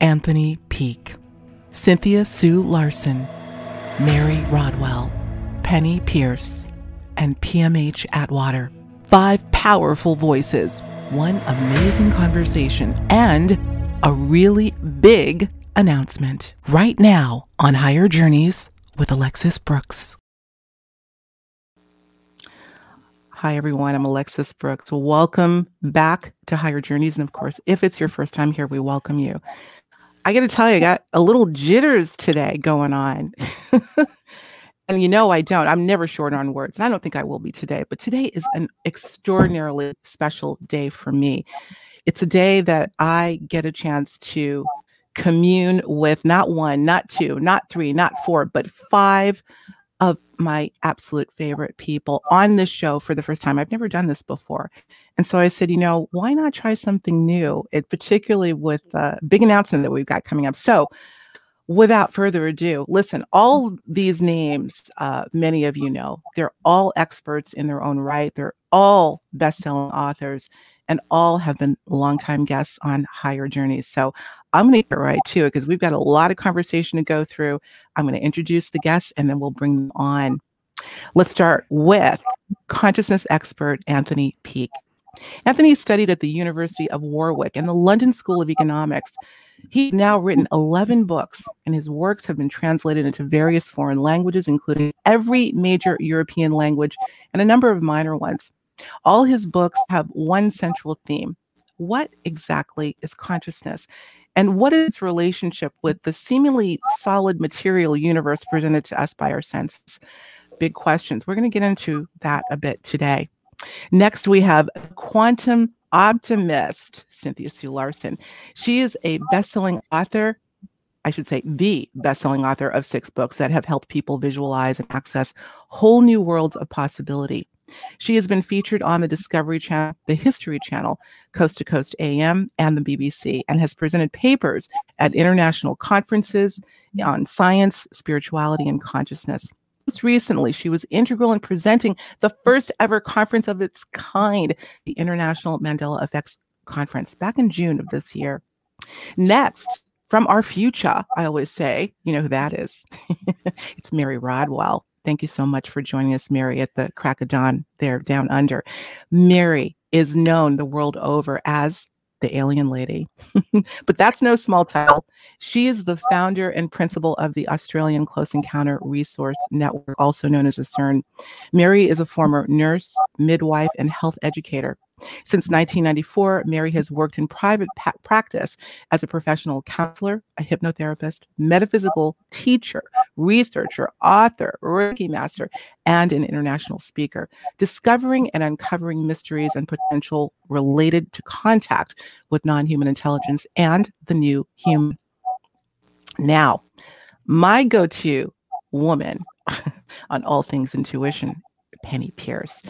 Anthony Peake, Cynthia Sue Larson, Mary Rodwell, Penney Peirce, and PMH Atwater. Five powerful voices, one amazing conversation, and a really big announcement right now on Higher Journeys with Alexis Brooks. Hi, everyone. I'm Alexis Brooks. Welcome back to Higher Journeys. And of course, if it's your first time here, we welcome you. I got to tell you, I got a little jitters today going on. and you know, I don't. I'm never short on words. And I don't think I will be today. But today is an extraordinarily special day for me. It's a day that I get a chance to commune with not one, not two, not three, not four, but five of my absolute favorite people on this show for the first time. I've never done this before. And so I said, you know, why not try something new? It particularly with a big announcement that we've got coming up. So without further ado, listen, all these names, uh, many of you know, they're all experts in their own right. They're all best-selling authors and all have been longtime guests on Higher Journeys. So I'm going to get right to it because we've got a lot of conversation to go through. I'm going to introduce the guests and then we'll bring them on. Let's start with consciousness expert Anthony Peake. Anthony studied at the University of Warwick and the London School of Economics. He's now written 11 books, and his works have been translated into various foreign languages, including every major European language and a number of minor ones. All his books have one central theme. What exactly is consciousness? And what is its relationship with the seemingly solid material universe presented to us by our senses? Big questions. We're going to get into that a bit today. Next, we have quantum optimist, Cynthia Sue Larson. She is a best-selling author, I should say, the best-selling author of six books that have helped people visualize and access whole new worlds of possibility. She has been featured on the Discovery Channel, the History Channel, Coast to Coast AM, and the BBC, and has presented papers at international conferences on science, spirituality, and consciousness. Most recently, she was integral in presenting the first ever conference of its kind, the International Mandela Effects Conference, back in June of this year. Next, from our future, I always say, you know who that is. it's Mary Rodwell. Thank you so much for joining us, Mary, at the crack of dawn there down under. Mary is known the world over as the alien lady. but that's no small title. She is the founder and principal of the Australian Close Encounter Resource Network, also known as CERN. Mary is a former nurse, midwife, and health educator. Since 1994, Mary has worked in private pa- practice as a professional counselor, a hypnotherapist, metaphysical teacher, researcher, author, Reiki master, and an international speaker, discovering and uncovering mysteries and potential related to contact with non human intelligence and the new human. Now, my go to woman on all things intuition, Penney Peirce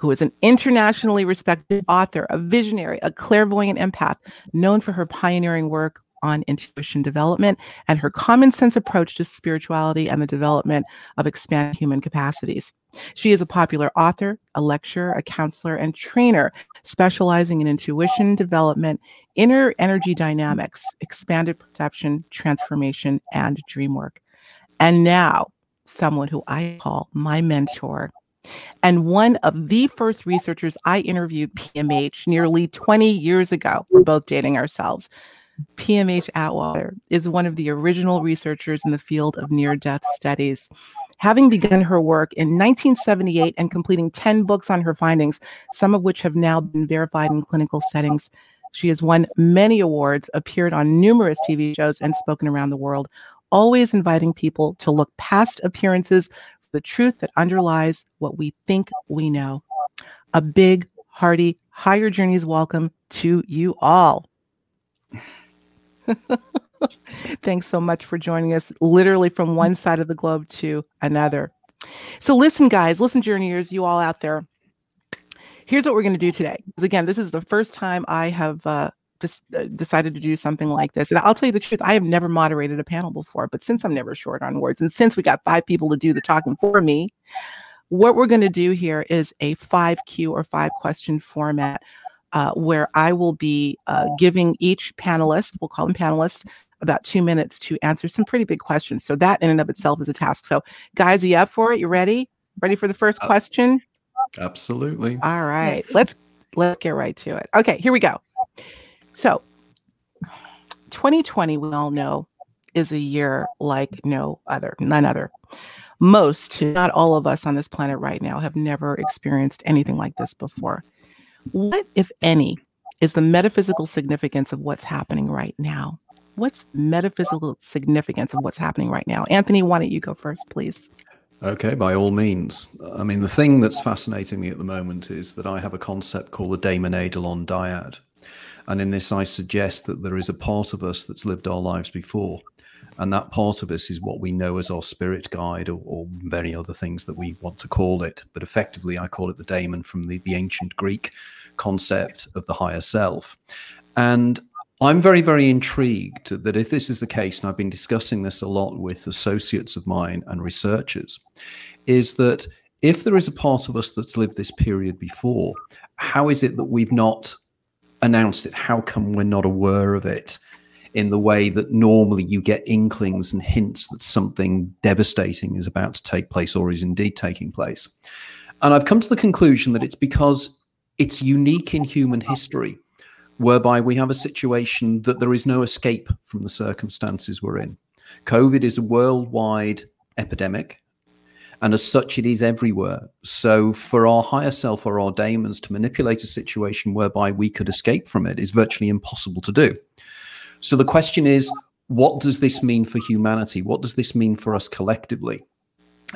who is an internationally respected author, a visionary, a clairvoyant empath, known for her pioneering work on intuition development and her common sense approach to spirituality and the development of expanded human capacities. She is a popular author, a lecturer, a counselor, and trainer specializing in intuition development, inner energy dynamics, expanded perception, transformation, and dream work. And now, someone who I call my mentor, and one of the first researchers I interviewed, PMH, nearly 20 years ago, we're both dating ourselves. PMH Atwater is one of the original researchers in the field of near death studies. Having begun her work in 1978 and completing 10 books on her findings, some of which have now been verified in clinical settings, she has won many awards, appeared on numerous TV shows, and spoken around the world, always inviting people to look past appearances the truth that underlies what we think we know. A big, hearty, higher journeys welcome to you all. Thanks so much for joining us, literally from one side of the globe to another. So, listen, guys, listen, journeyers, you all out there. Here's what we're going to do today. Because again, this is the first time I have uh, just uh, decided to do something like this. And I'll tell you the truth, I have never moderated a panel before, but since I'm never short on words, and since we got five people to do the talking for me, what we're going to do here is a 5Q or five question format uh, where I will be uh, giving each panelist, we'll call them panelists, about two minutes to answer some pretty big questions. So that in and of itself is a task. So, guys, are you up for it? You ready? Ready for the first question? Absolutely. All right. Yes. Let's let's get right to it. Okay, here we go. So, 2020, we all know, is a year like no other, none other. Most, not all of us on this planet right now, have never experienced anything like this before. What, if any, is the metaphysical significance of what's happening right now? What's metaphysical significance of what's happening right now? Anthony, why don't you go first, please? Okay, by all means. I mean, the thing that's fascinating me at the moment is that I have a concept called the Daemon Eidolon dyad. And in this, I suggest that there is a part of us that's lived our lives before. And that part of us is what we know as our spirit guide or, or many other things that we want to call it. But effectively, I call it the daemon from the, the ancient Greek concept of the higher self. And I'm very, very intrigued that if this is the case, and I've been discussing this a lot with associates of mine and researchers, is that if there is a part of us that's lived this period before, how is it that we've not announced it? How come we're not aware of it in the way that normally you get inklings and hints that something devastating is about to take place or is indeed taking place? And I've come to the conclusion that it's because it's unique in human history, whereby we have a situation that there is no escape from the circumstances we're in. COVID is a worldwide epidemic and as such, it is everywhere. So, for our higher self or our daemons to manipulate a situation whereby we could escape from it is virtually impossible to do. So, the question is what does this mean for humanity? What does this mean for us collectively?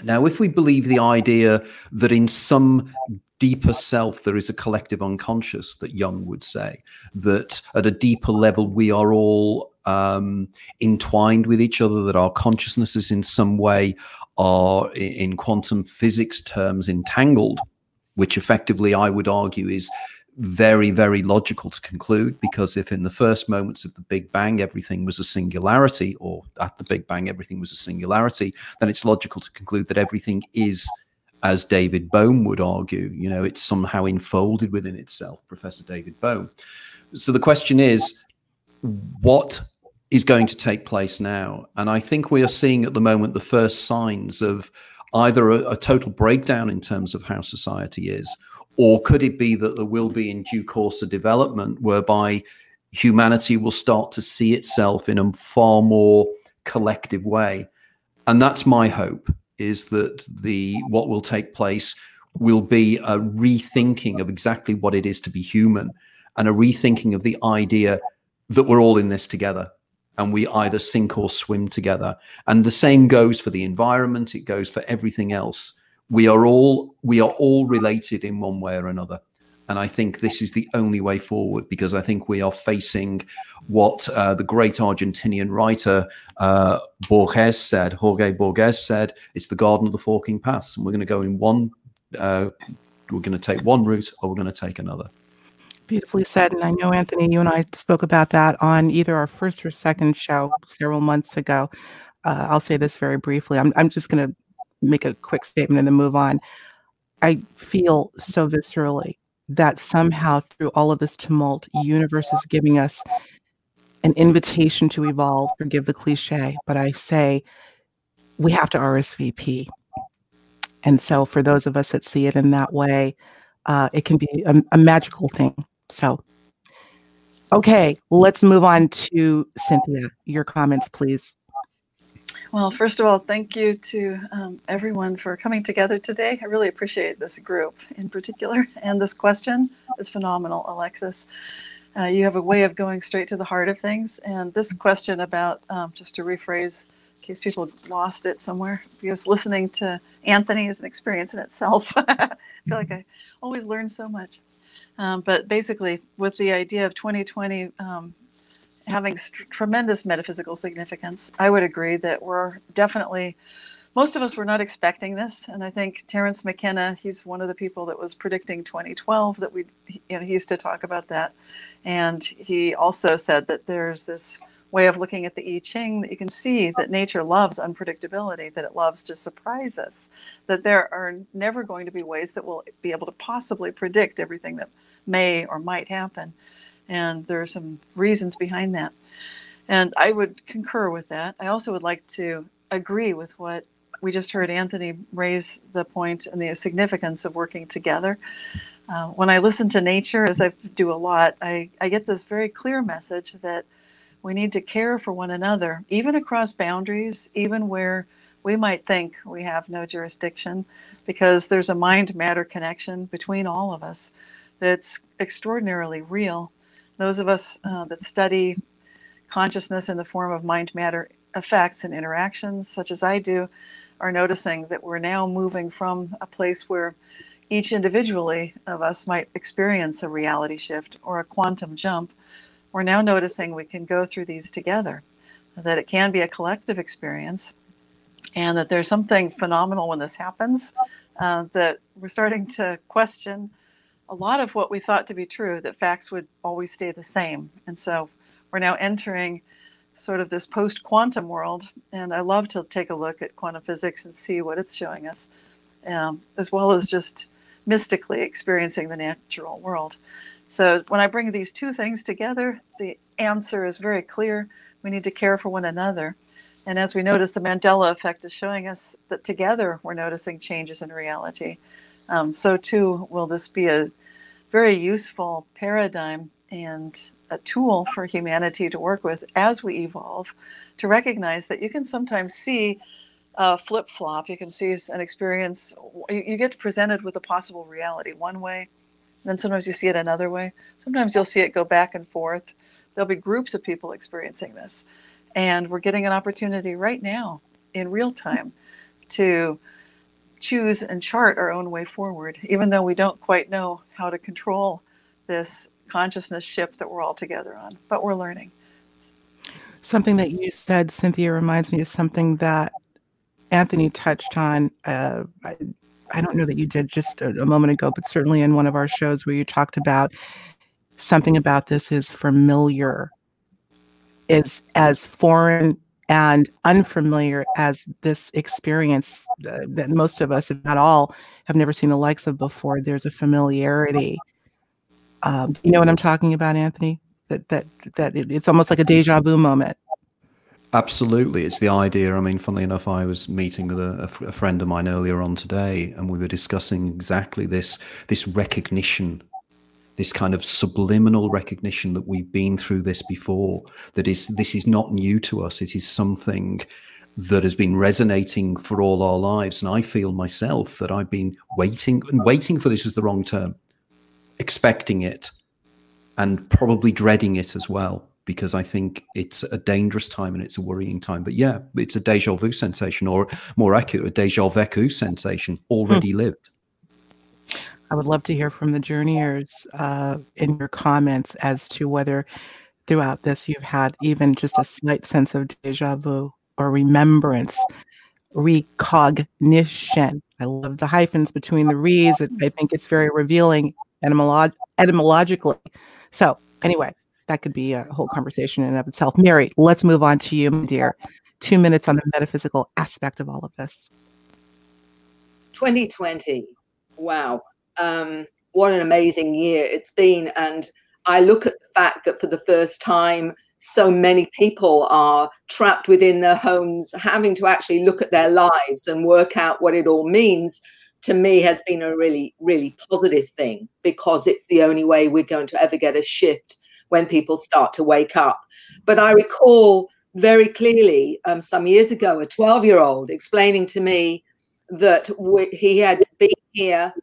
Now, if we believe the idea that in some deeper self there is a collective unconscious, that Jung would say, that at a deeper level we are all um, entwined with each other, that our consciousnesses in some way are, in quantum physics terms, entangled, which effectively I would argue is very, very logical to conclude because if in the first moments of the Big Bang everything was a singularity, or at the Big Bang everything was a singularity, then it's logical to conclude that everything is, as David Bohm would argue, you know, it's somehow enfolded within itself, Professor David Bohm. So the question is, what is going to take place now. And I think we are seeing at the moment the first signs of either a, a, total breakdown in terms of how society is, or could it be that there will be in due course a development whereby humanity will start to see itself in a far more collective way? And that's my hope is that the what will take place will be a rethinking of exactly what it is to be human and a rethinking of the idea that we're all in this together and we either sink or swim together. And the same goes for the environment, it goes for everything else. We are all we are all related in one way or another. And I think this is the only way forward because I think we are facing what uh, the great Argentinian writer uh, Borges said, Jorge Borges said, it's the garden of the forking paths. And we're going to go in one, uh, we're going to take one route or we're going to take another. Beautifully said. And I know, Anthony, you and I spoke about that on either our first or second show several months ago. Uh, I'll say this very briefly. I'm, I'm just going to make a quick statement and then move on. I feel so viscerally that somehow through all of this tumult, universe is giving us an invitation to evolve. Forgive the cliche, but I say we have to RSVP. And so, for those of us that see it in that way, uh, it can be a, a magical thing so, okay, let's move on to Cynthia. Your comments, please. Well, first of all, thank you to um, everyone for coming together today. I really appreciate this group in particular. And this question is phenomenal, Alexis. Uh, you have a way of going straight to the heart of things. And this question about, um, just to rephrase, in case people lost it somewhere, because listening to Anthony is an experience in itself. I feel like I always learn so much. Um, but basically, with the idea of 2020 um, having st- tremendous metaphysical significance, I would agree that we're definitely, most of us were not expecting this. And I think Terence McKenna, he's one of the people that was predicting 2012 that we, you know, he used to talk about that. And he also said that there's this way of looking at the I Ching that you can see that nature loves unpredictability, that it loves to surprise us, that there are never going to be ways that we'll be able to possibly predict everything that may or might happen. And there are some reasons behind that. And I would concur with that. I also would like to agree with what we just heard Anthony raise the point and the significance of working together. Uh, when I listen to nature, as I do a lot, I, I get this very clear message that we need to care for one another, even across boundaries, even where we might think we have no jurisdiction, because there's a mind matter connection between all of us that's extraordinarily real. Those of us uh, that study consciousness in the form of mind matter effects and interactions, such as I do, are noticing that we're now moving from a place where each individually of us might experience a reality shift or a quantum jump. We're now noticing we can go through these together, that it can be a collective experience, and that there's something phenomenal when this happens, uh, that we're starting to question a lot of what we thought to be true, that facts would always stay the same. And so we're now entering sort of this post quantum world. And I love to take a look at quantum physics and see what it's showing us, um, as well as just mystically experiencing the natural world. So when I bring these two things together, the answer is very clear. We need to care for one another. And as we notice, the Mandela effect is showing us that together we're noticing changes in reality. Um, so, too, will this be a very useful paradigm and a tool for humanity to work with as we evolve to recognize that you can sometimes see a flip flop. You can see an experience, you get presented with a possible reality one way, then sometimes you see it another way. Sometimes you'll see it go back and forth. There'll be groups of people experiencing this. And we're getting an opportunity right now in real time to choose and chart our own way forward, even though we don't quite know how to control this consciousness ship that we're all together on, but we're learning. Something that you said, Cynthia, reminds me of something that Anthony touched on. Uh, I, don't know that you did just a, a moment ago, but certainly in one of our shows where you talked about something about this is familiar, is as foreign and unfamiliar as this experience uh, that most of us, if not all, have never seen the likes of before. There's a familiarity um, you know what I'm talking about, Anthony? That that that it, it's almost like a deja vu moment. Absolutely, it's the idea. I mean, funnily enough, I was meeting with a, a, friend of mine earlier on today, and we were discussing exactly this this recognition, this kind of subliminal recognition that we've been through this before. That is, this is not new to us. It is something that has been resonating for all our lives, and I feel myself that I've been waiting and waiting for this is the wrong term expecting it and probably dreading it as well because I think it's a dangerous time and it's a worrying time. But yeah, it's a deja vu sensation, or more accurate, a deja vu sensation already hmm. lived. I would love to hear from the journeyers uh, in your comments as to whether throughout this you've had even just a slight sense of deja vu or remembrance, recognition. I love the hyphens between the re's. I think it's very revealing etymolog- etymologically. So, anyway, that could be a whole conversation in and of itself. Mary, let's move on to you, my dear. Two minutes on the metaphysical aspect of all of this. 2020. Wow. Um, what an amazing year it's been. And I look at the fact that for the first time, so many people are trapped within their homes, having to actually look at their lives and work out what it all means to me has been a really, really positive thing because it's the only way we're going to ever get a shift when people start to wake up. But I recall very clearly um, some years ago a 12 year old explaining to me that he had been here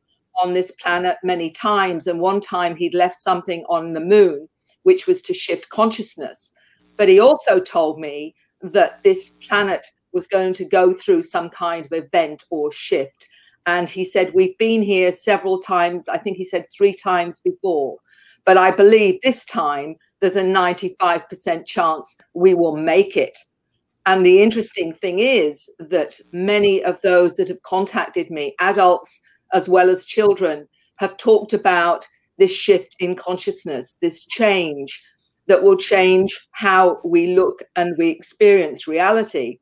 on this planet many times, and one time he'd left something on the moon, which was to shift consciousness. But he also told me that this planet was going to go through some kind of event or shift and he said, We've been here several times. I think he said three times before. But I believe this time there's a 95% chance we will make it. And the interesting thing is that many of those that have contacted me, adults as well as children, have talked about this shift in consciousness, this change that will change how we look and we experience reality.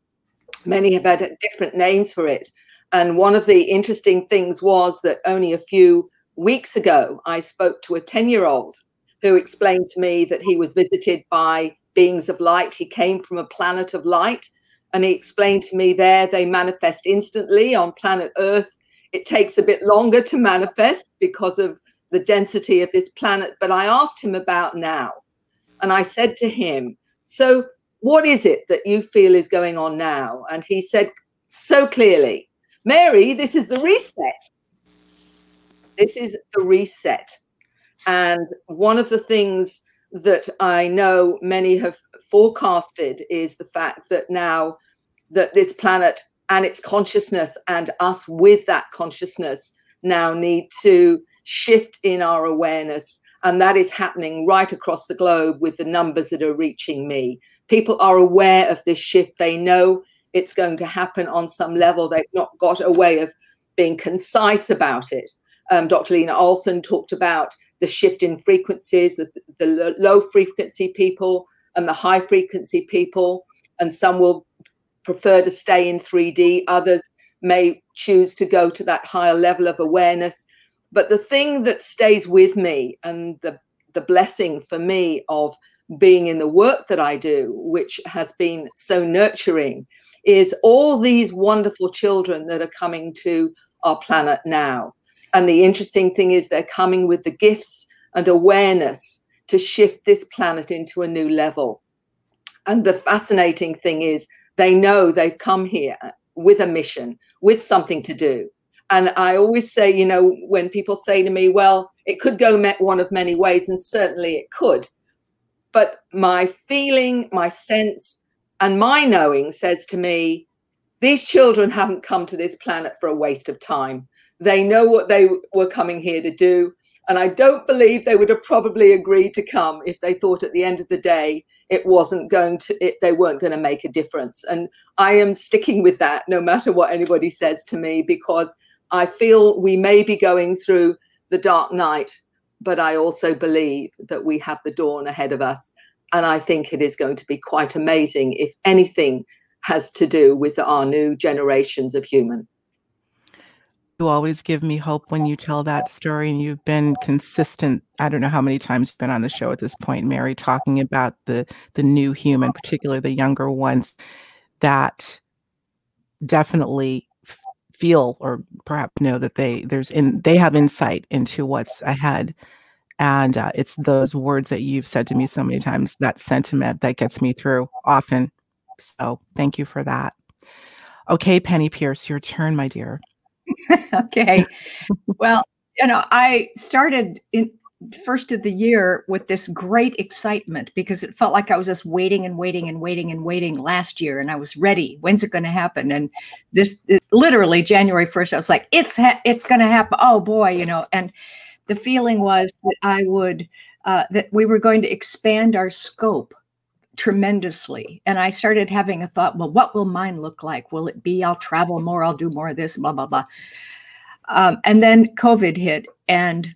Many have had different names for it. And one of the interesting things was that only a few weeks ago, I spoke to a 10 year old who explained to me that he was visited by beings of light. He came from a planet of light. And he explained to me there they manifest instantly on planet Earth. It takes a bit longer to manifest because of the density of this planet. But I asked him about now. And I said to him, So, what is it that you feel is going on now? And he said so clearly, Mary, this is the reset. This is the reset. And one of the things that I know many have forecasted is the fact that now that this planet and its consciousness and us with that consciousness now need to shift in our awareness. And that is happening right across the globe with the numbers that are reaching me. People are aware of this shift. They know it's going to happen on some level. They've not got a way of being concise about it. Um, Dr. Lena Olson talked about the shift in frequencies, the, the low frequency people and the high frequency people, and some will prefer to stay in 3D, others may choose to go to that higher level of awareness. But the thing that stays with me and the, the blessing for me of being in the work that I do, which has been so nurturing, is all these wonderful children that are coming to our planet now. And the interesting thing is they're coming with the gifts and awareness to shift this planet into a new level. And the fascinating thing is they know they've come here with a mission, with something to do. And I always say, you know, when people say to me, well, it could go one of many ways, and certainly it could. But my feeling, my sense, and my knowing says to me, these children haven't come to this planet for a waste of time. They know what they were coming here to do. And I don't believe they would have probably agreed to come if they thought at the end of the day it wasn't going to, it, they weren't going to make a difference. And I am sticking with that no matter what anybody says to me because I feel we may be going through the dark night, but I also believe that we have the dawn ahead of us. And I think it is going to be quite amazing if anything has to do with our new generations of human you always give me hope when you tell that story and you've been consistent i don't know how many times you've been on the show at this point mary talking about the the new human particularly the younger ones that definitely feel or perhaps know that they there's in they have insight into what's ahead. And uh, it's those words that you've said to me so many times that sentiment that gets me through often. So thank you for that. Okay penney peirce your turn my dear okay. well, you know, I started in first of the year with this great excitement because it felt like I was just waiting and waiting and waiting and waiting last year and I was ready. When's it going to happen? And this it, literally January 1st I was like it's ha- it's going to happen. Oh boy, you know, and the feeling was that I would uh, that we were going to expand our scope tremendously. And I started having a thought, well, what will mine look like? Will it be I'll travel more, I'll do more of this, blah, blah, blah. Um, and then COVID hit. And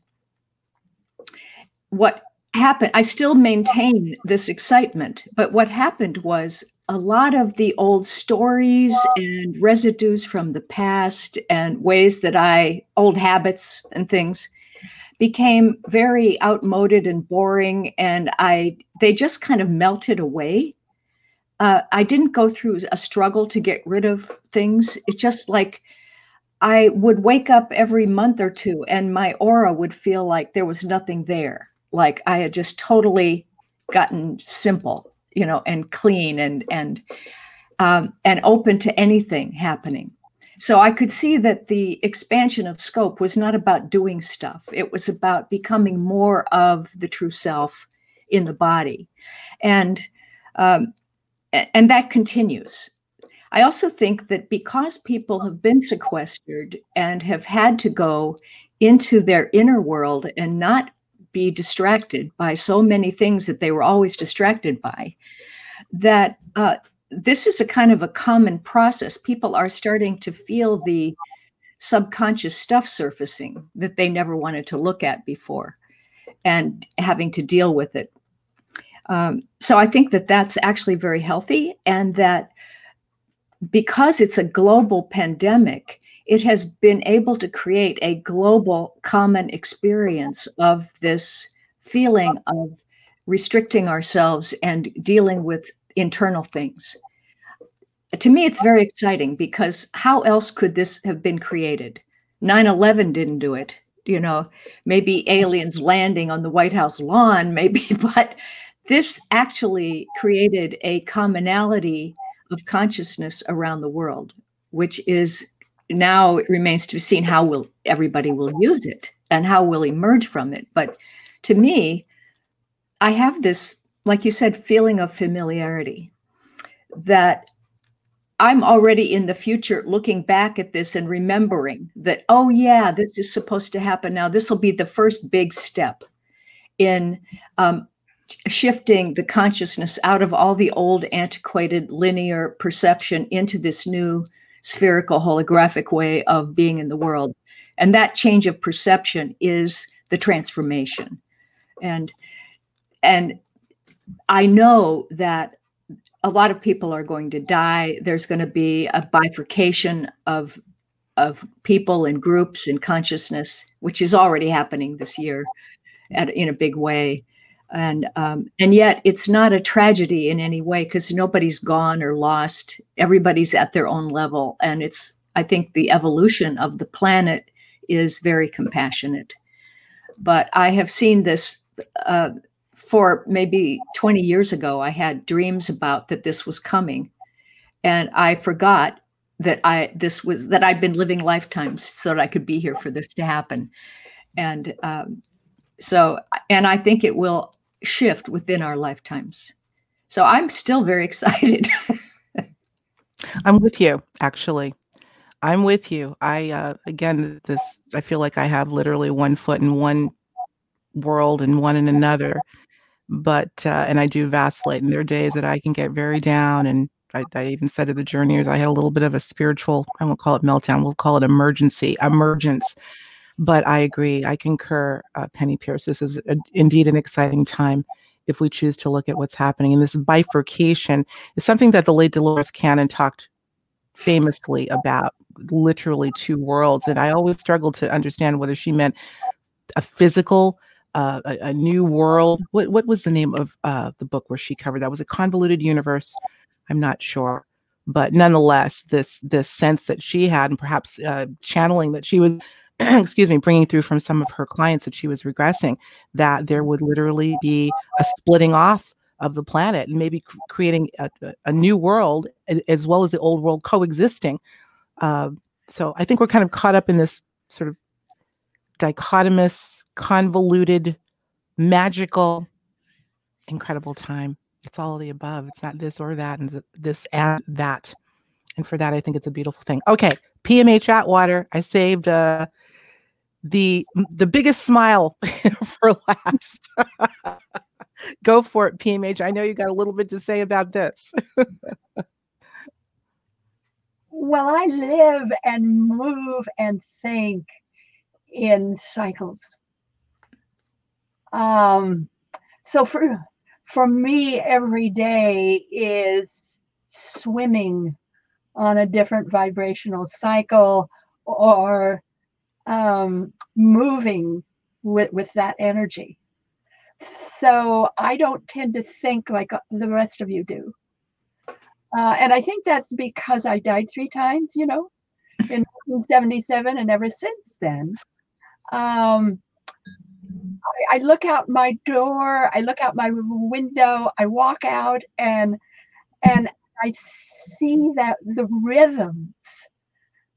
what happened, I still maintain this excitement, but what happened was a lot of the old stories and residues from the past and ways that I, old habits and things, became very outmoded and boring and i they just kind of melted away. Uh, i didn't go through a struggle to get rid of things. It's just like i would wake up every month or two and my aura would feel like there was nothing there. Like i had just totally gotten simple you know and clean and and um, and open to anything happening so I could see that the expansion of scope was not about doing stuff, it was about becoming more of the true self in the body. And um, and that continues. I also think that because people have been sequestered and have had to go into their inner world and not be distracted by so many things that they were always distracted by, that uh, this is a kind of a common process. People are starting to feel the subconscious stuff surfacing that they never wanted to look at before and having to deal with it. Um, so I think that that's actually very healthy, and that because it's a global pandemic, it has been able to create a global common experience of this feeling of restricting ourselves and dealing with internal things. To me, it's very exciting because how else could this have been created? 9 11 didn't do it. You know, maybe aliens landing on the White House lawn, maybe, but this actually created a commonality of consciousness around the world, which is now it remains to be seen how will everybody will use it and how we'll emerge from it. But to me, I have this, like you said, feeling of familiarity that I'm already in the future looking back at this and remembering that, oh, yeah, this is supposed to happen now. This will be the first big step in um, shifting the consciousness out of all the old, antiquated, linear perception into this new spherical, holographic way of being in the world. And that change of perception is the transformation. And and I know that a lot of people are going to die. There's going to be a bifurcation of of people and groups and consciousness, which is already happening this year at, in a big way. And um, and yet it's not a tragedy in any way because nobody's gone or lost. Everybody's at their own level, and it's I think the evolution of the planet is very compassionate. But I have seen this uh, for maybe 20 years ago. I had dreams about that this was coming, and I forgot that I this was that I'd been living lifetimes so that I could be here for this to happen, and um, so and I think it will shift within our lifetimes. So I'm still very excited. I'm with you, actually. I'm with you. I uh, again, this I feel like I have literally one foot in one world and one in another. But uh, and I do vacillate, and there are days that I can get very down. And I, I even said to the journeyers, I had a little bit of a spiritual. I won't call it meltdown. We'll call it emergency, emergence. But I agree. I concur, uh, Penney Peirce. This is a, indeed an exciting time if we choose to look at what's happening. And this bifurcation is something that the late Dolores Cannon talked famously about literally two worlds. And I always struggled to understand whether she meant a physical, uh, a, a, new world. What, what was the name of uh, the book where she covered that? Was it Convoluted Universe? I'm not sure. But nonetheless, this this sense that she had, and perhaps uh, channeling that she was, excuse me, bringing through from some of her clients that she was regressing, that there would literally be a splitting off of the planet and maybe creating a, a, new world as well as the old world coexisting. Uh, so I think we're kind of caught up in this sort of dichotomous, convoluted, magical, incredible time. It's all of the above. It's not this or that and this and that. And for that, I think it's a beautiful thing. Okay, PMH Atwater. I saved uh, the the biggest smile for last. Go for it, PMH. I know you got a little bit to say about this. well, I live and move and think in cycles. Um, so for for me, every day is swimming on a different vibrational cycle or um, moving with, with that energy. So I don't tend to think like uh, the rest of you do. Uh, and I think that's because I died three times, you know, in 1977 and ever since then. Um, I, I look out my door, I look out my window, I walk out and and I see that the rhythms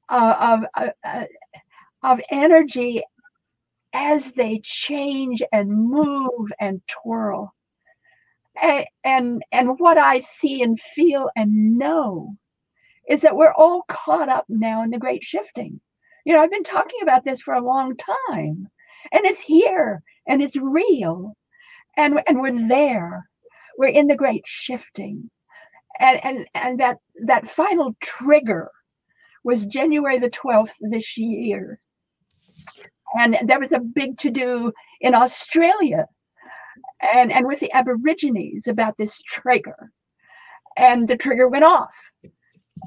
uh, of uh, uh of energy as they change and move and twirl. And, and, and what I see and feel and know is that we're all caught up now in the great shifting. You know, I've been talking about this for a long time, and it's here and it's real, and, and we're there. We're in the great shifting. And, and, and that, that final trigger was January the 12th this year and there was a big to do in Australia and, and with the Aborigines about this trigger. And the trigger went off.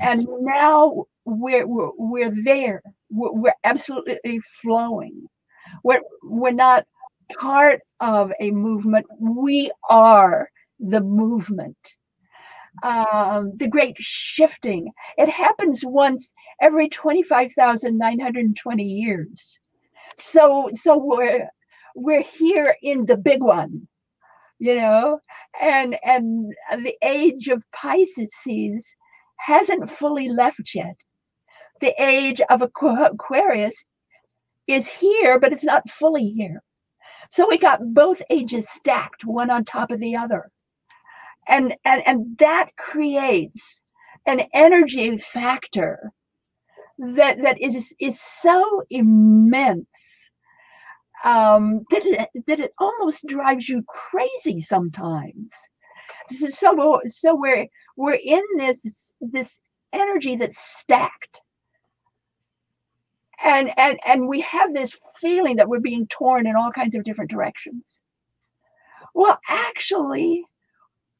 And now we're, we're, we're there. We're, we're absolutely flowing. We're, we're not part of a movement. We are the movement. Um, the great shifting. It happens once every 25,920 years. So, so we're, we're here in the big one, you know, and, and the age of Pisces hasn't fully left yet. The age of Aquarius is here, but it's not fully here. So we got both ages stacked, one on top of the other. And, and, and that creates an energy factor that, that is, is so immense um, that, it, that it almost drives you crazy sometimes. So, so we're, we're in this, this energy that's stacked and and and we have this feeling that we're being torn in all kinds of different directions. Well actually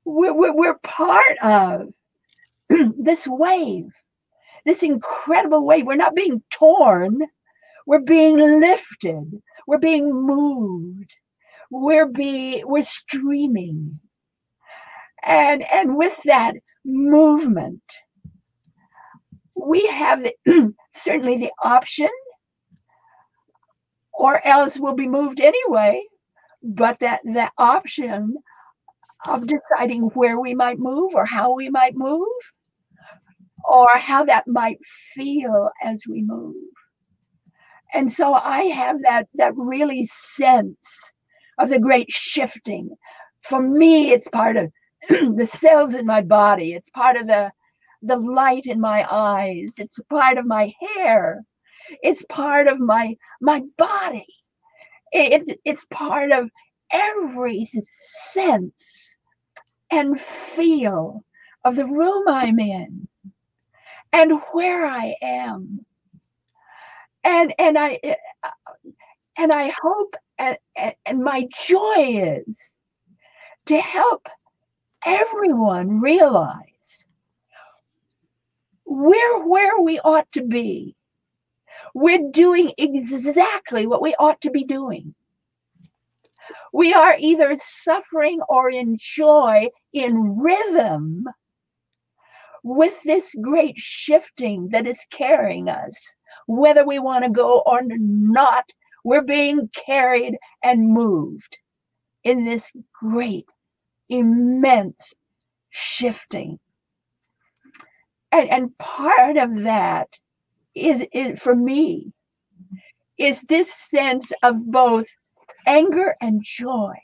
we're, we're, we're part of this wave this incredible wave. We're not being torn. We're being lifted. We're being moved. We're be we're streaming. And and with that movement we have certainly the option, or else we'll be moved anyway. But that that option of deciding where we might move or how we might move or how that might feel as we move. And so I have that that really sense of the great shifting. For me, it's part of the cells in my body. It's part of the the light in my eyes. It's part of my hair. It's part of my my body. It, it's part of every sense and feel of the room I'm in and where I am. And and I and I hope and, and my joy is to help everyone realize we're where we ought to be. We're doing exactly what we ought to be doing. We are either suffering or in joy in rhythm with this great shifting that is carrying us. Whether we want to go or not, we're being carried and moved in this great, immense shifting and and part of that is, is for me is this sense of both anger and joy.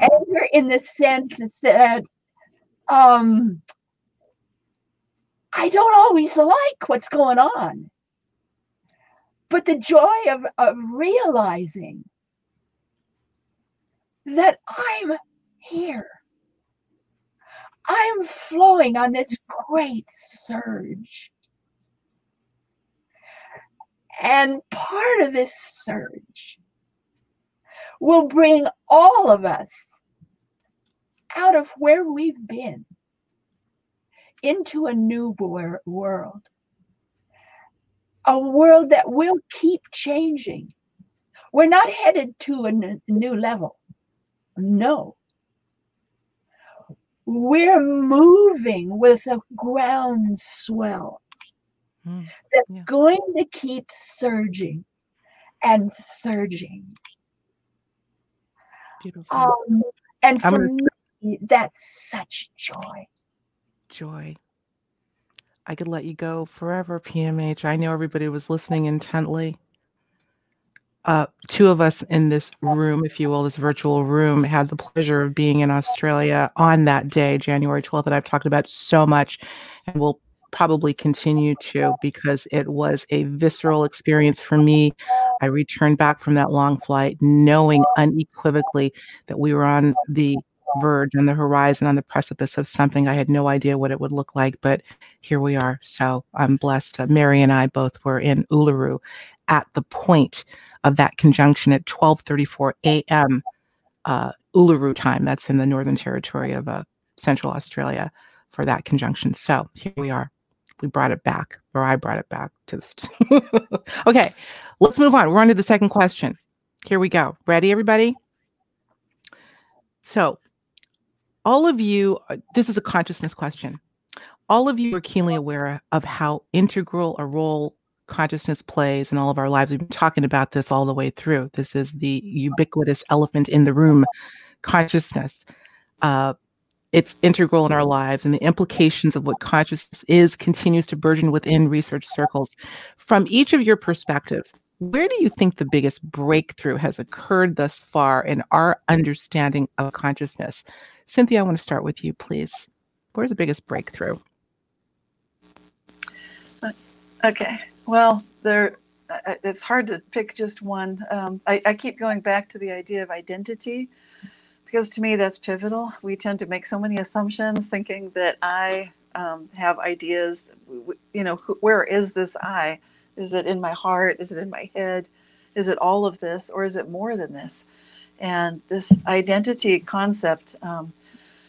Anger in the sense that um i don't always like what's going on. But the joy of, of realizing that i'm here I'm flowing on this great surge. And part of this surge will bring all of us out of where we've been into a new world. A world that will keep changing. We're not headed to a new level. No we're moving with a groundswell mm, that's yeah. going to keep surging and surging. Beautiful. Um, and for gonna... me, that's such joy. Joy. I could let you go forever, PMH. I know everybody was listening intently uh, two of us in this room, if you will, this virtual room, had the pleasure of being in Australia on that day, January 12th, that I've talked about so much and will probably continue to because it was a visceral experience for me. I returned back from that long flight knowing unequivocally that we were on the verge, on the horizon, on the precipice of something. I had no idea what it would look like, but here we are. So I'm blessed. Uh, Mary and I both were in Uluru at the point of that conjunction at 12:34 a.m. Uh, Uluru time. That's in the Northern Territory of uh, Central Australia for that conjunction. So here we are. We brought it back, or I brought it back to this. okay, let's move on. We're on to the second question. here we go. Ready, everybody? So, all of you, uh, this is a consciousness question. All of you are keenly aware of how integral a role consciousness plays in all of our lives. We've been talking about this all the way through. This is the ubiquitous elephant in the room consciousness. Uh, it's integral in our lives, and the implications of what consciousness is continues to burgeon within research circles. From each of your perspectives, where do you think the biggest breakthrough has occurred thus far in our understanding of consciousness? Cynthia, I want to start with you, please. Where's the biggest breakthrough? Okay. Well, there. It's hard to pick just one. Um, I, I keep going back to the idea of identity because to me that's pivotal. We tend to make so many assumptions, thinking that I um, have ideas. You know, where is this I? Is it in my heart? Is it in my head? Is it all of this, or is it more than this? And this identity concept um,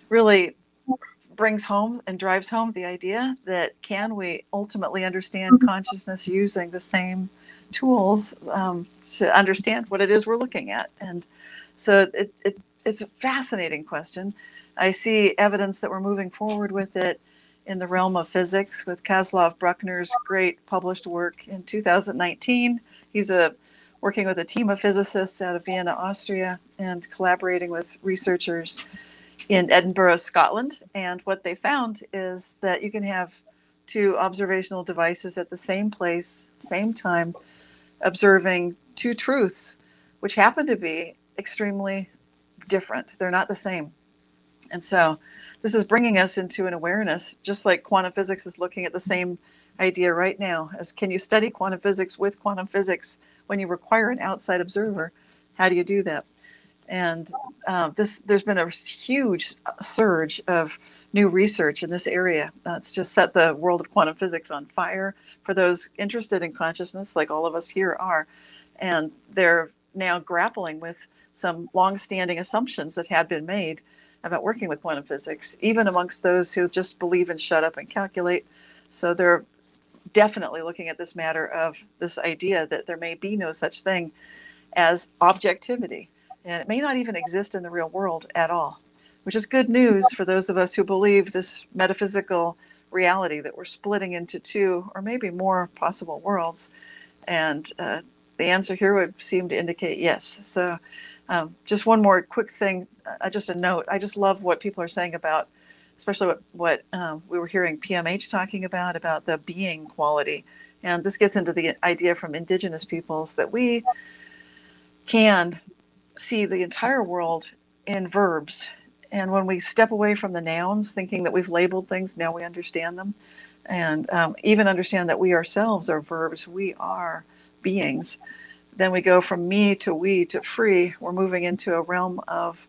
really brings home and drives home the idea that can we ultimately understand mm-hmm. consciousness using the same tools um, to understand what it is we're looking at? And so it, it, it's a fascinating question. I see evidence that we're moving forward with it in the realm of physics with Čáslav Brukner's great published work in 2019 he's a working with a team of physicists out of vienna austria and collaborating with researchers in Edinburgh, Scotland. And what they found is that you can have two observational devices at the same place, same time, observing two truths, which happen to be extremely different. They're not the same. And so this is bringing us into an awareness, just like quantum physics is looking at the same idea right now as can you study quantum physics with quantum physics when you require an outside observer? How do you do that? And uh, this there's been a huge surge of new research in this area. Uh, just set the world of quantum physics on fire for those interested in consciousness, like all of us here are, and they're now grappling with some long-standing assumptions that had been made about working with quantum physics, even amongst those who just believe and shut up and calculate. So they're definitely looking at this matter of this idea that there may be no such thing as objectivity and it may not even exist in the real world at all, which is good news for those of us who believe this metaphysical reality that we're splitting into two or maybe more possible worlds. And uh, the answer here would seem to indicate yes. So, um, just one more quick thing, uh, just a note. I just love what people are saying about, especially what, what um, we were hearing PMH talking about, about the being quality. And this gets into the idea from indigenous peoples that we can see the entire world in verbs. And when we step away from the nouns, thinking that we've labeled things, now we understand them. And um, even understand that we ourselves are verbs, we are beings. Then we go from me to we to free. We're moving into a realm of,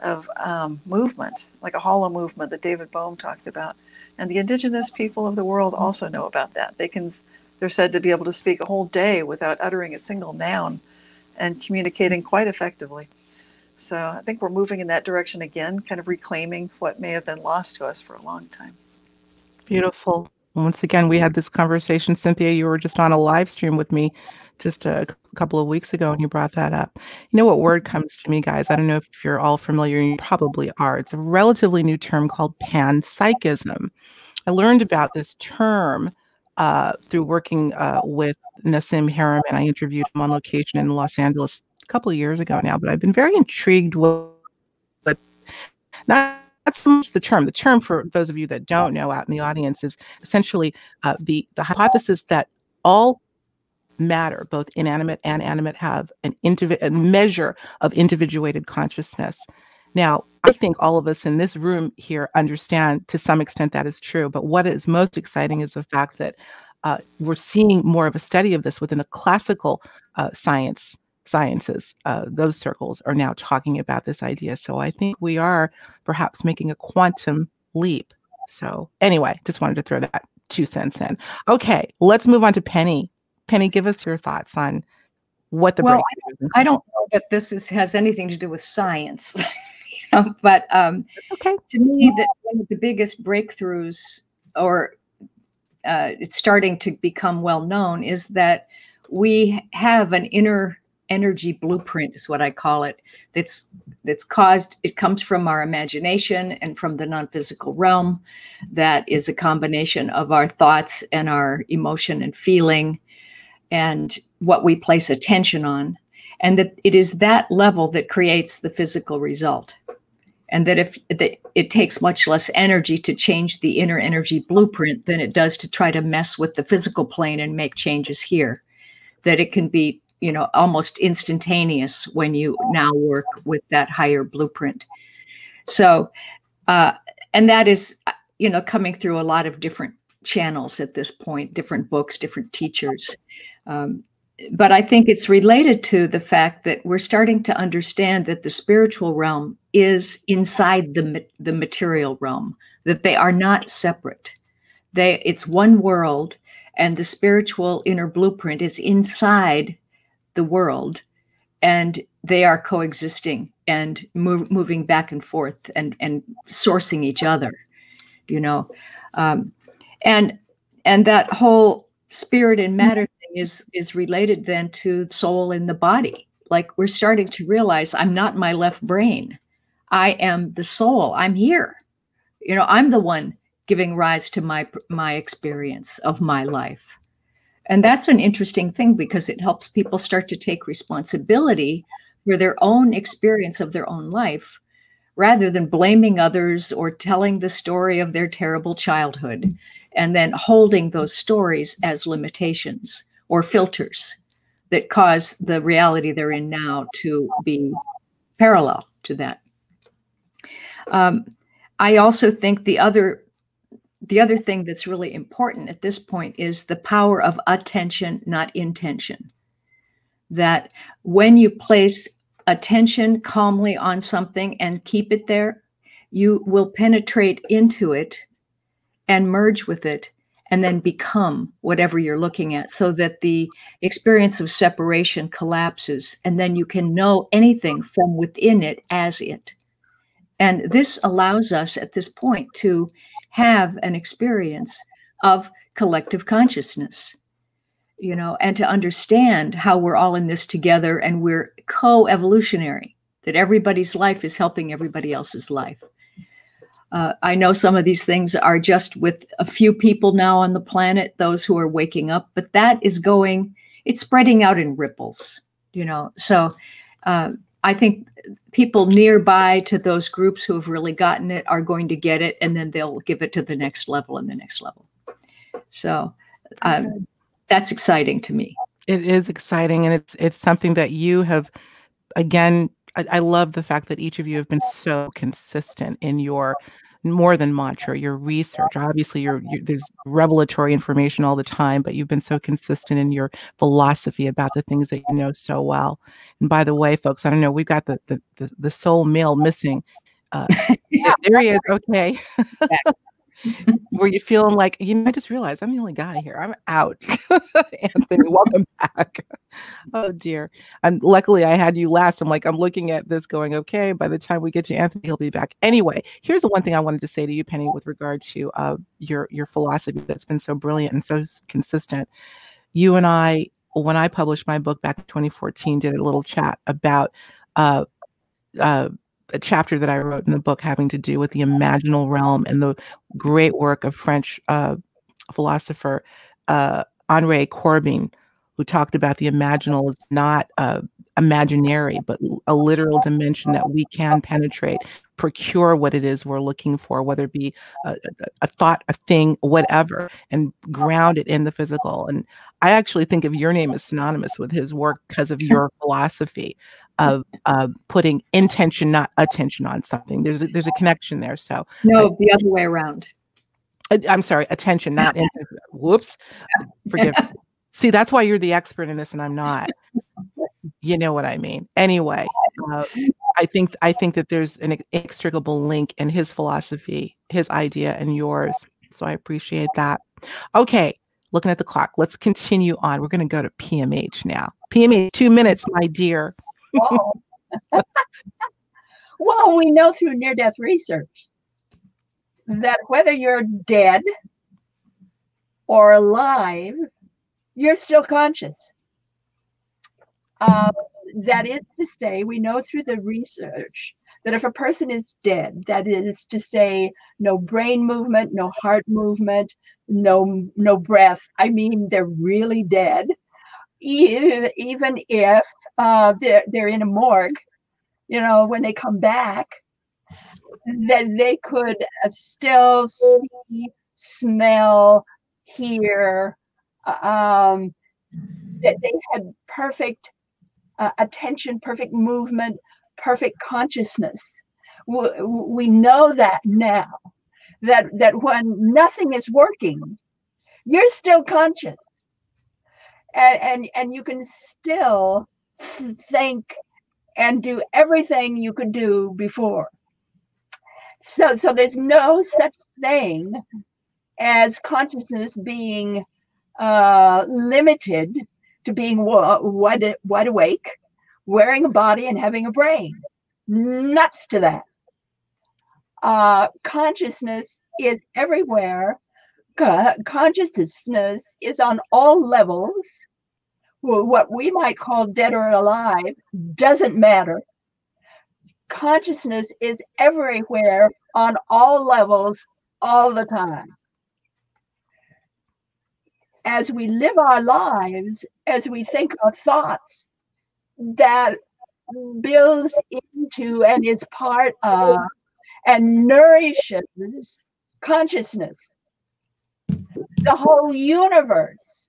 of um, movement, like a holomovement that David Bohm talked about. And the indigenous people of the world also know about that. They can, they're said to be able to speak a whole day without uttering a single noun and communicating quite effectively. So I think we're moving in that direction again, kind of reclaiming what may have been lost to us for a long time. Beautiful. Once again, we had this conversation. Cynthia, you were just on a live stream with me just a couple of weeks ago and you brought that up. You know what word comes to me, guys? I don't know if you're all familiar, you probably are. It's a relatively new term called panpsychism. I learned about this term uh, through working uh, with Nassim Haramein. I interviewed him on location in Los Angeles a couple of years ago now, but I've been very intrigued with, with not that's so much the term. The term, for those of you that don't know out in the audience, is essentially uh, the the hypothesis that all matter, both inanimate and animate, have an indivi- a measure of individuated consciousness. Now, I think all of us in this room here understand to some extent that is true. But what is most exciting is the fact that uh, we're seeing more of a study of this within the classical uh, science sciences. Uh, those circles are now talking about this idea. So I think we are perhaps making a quantum leap. So anyway, just wanted to throw that two cents in. Okay, let's move on to Penney. Penney, give us your thoughts on what the well, I, I don't know that this is, has anything to do with science. but um, okay. to me, that one of the biggest breakthroughs, or uh, it's starting to become well known, is that we have an inner energy blueprint is what I call it. That's that's caused. It comes from our imagination and from the non-physical realm. That is a combination of our thoughts and our emotion and feeling, and what we place attention on, and that it is that level that creates the physical result. And that if that it takes much less energy to change the inner energy blueprint than it does to try to mess with the physical plane and make changes here. That it can be you know almost instantaneous when you now work with that higher blueprint so uh, and that is you know coming through a lot of different channels at this point different books different teachers um, but i think it's related to the fact that we're starting to understand that the spiritual realm is inside the, the material realm that they are not separate. They it's one world and the spiritual inner blueprint is inside the world and they are coexisting and move, moving back and forth and and sourcing each other you know? Um, and and that whole spirit and matter is is related then to soul in the body. Like we're starting to realize i'm not my left brain. I am the soul. I'm here. You know i'm the one giving rise to my my experience of my life. And that's an interesting thing because it helps people start to take responsibility for their own experience of their own life rather than blaming others or telling the story of their terrible childhood and then holding those stories as limitations or filters that cause the reality they're in now to be parallel to that. Um, I also think the other the other thing that's really important at this point is the power of attention, not intention. That when you place attention calmly on something and keep it there, you will penetrate into it and merge with it and then become whatever you're looking at so that the experience of separation collapses and then you can know anything from within it as it. And this allows us at this point to have an experience of collective consciousness you know and to understand how we're all in this together and we're co-evolutionary that everybody's life is helping everybody else's life uh, i know some of these things are just with a few people now on the planet those who are waking up but that is going it's spreading out in ripples you know? So uh, i think people nearby to those groups who have really gotten it are going to get it and then they'll give it to the next level and the next level. So um, that's exciting to me. It is exciting and it's it's something that you have again I, I love the fact that each of you have been so consistent in your more than mantra, your research. Obviously, you're, you're, there's revelatory information all the time, but you've been so consistent in your philosophy about the things that you know so well. And by the way, folks, I don't know, we've got the the the, the sole male missing. Uh, yeah. There he is. Okay. Were you feeling like, you know, I just realized I'm the only guy here. I'm out. Anthony, welcome back. oh dear. And luckily I had you last. I'm like, I'm looking at this going, okay, by the time we get to Anthony, he'll be back. Anyway, here's the one thing I wanted to say to you, Penney, with regard to uh, your your philosophy that's been so brilliant and so consistent. You and I, when I published my book back in 2014, did a little chat about uh, uh, a chapter that I wrote in the book having to do with the imaginal realm and the great work of French uh, philosopher uh, Henri Corbin, who talked about the imaginal is not uh, imaginary, but a literal dimension that we can penetrate, procure what it is we're looking for, whether it be a, a, thought, a thing, whatever, and ground it in the physical. And I actually think of your name as synonymous with his work because of your philosophy of uh, putting intention, not attention on something. There's a, there's a connection there. So no, I, the other way around. I, I'm sorry, attention, not intention. Whoops, forgive. me. See, that's why you're the expert in this, and I'm not. You know what I mean. Anyway, uh, I think I think that there's an inextricable link in his philosophy, his idea, and yours. So I appreciate that. Okay, looking at the clock, let's continue on. We're going to go to PMH now. PMH, two minutes, my dear. well, we know through near death research that whether you're dead or alive, you're still conscious. Uh, that is to say, we know through the research that if a person is dead, that is to say, no brain movement, no heart movement, no no breath. I mean, they're really dead. Even, even if uh, they're they're in a morgue, you know, when they come back, that they could still see, smell, hear. Um, that they had perfect uh, attention, perfect movement, perfect consciousness. We, know that now, that, that when nothing is working, you're still conscious. And, and, and you can still think and do everything you could do before. So, so there's no such thing as consciousness being uh, limited to being wide, wide awake, wearing a body, and having a brain. Nuts to that. Uh, consciousness is everywhere. Consciousness is on all levels. What we might call dead or alive doesn't matter. Consciousness is everywhere on all levels all the time as we live our lives, as we think our thoughts, that builds into and is part of and nourishes consciousness. The whole universe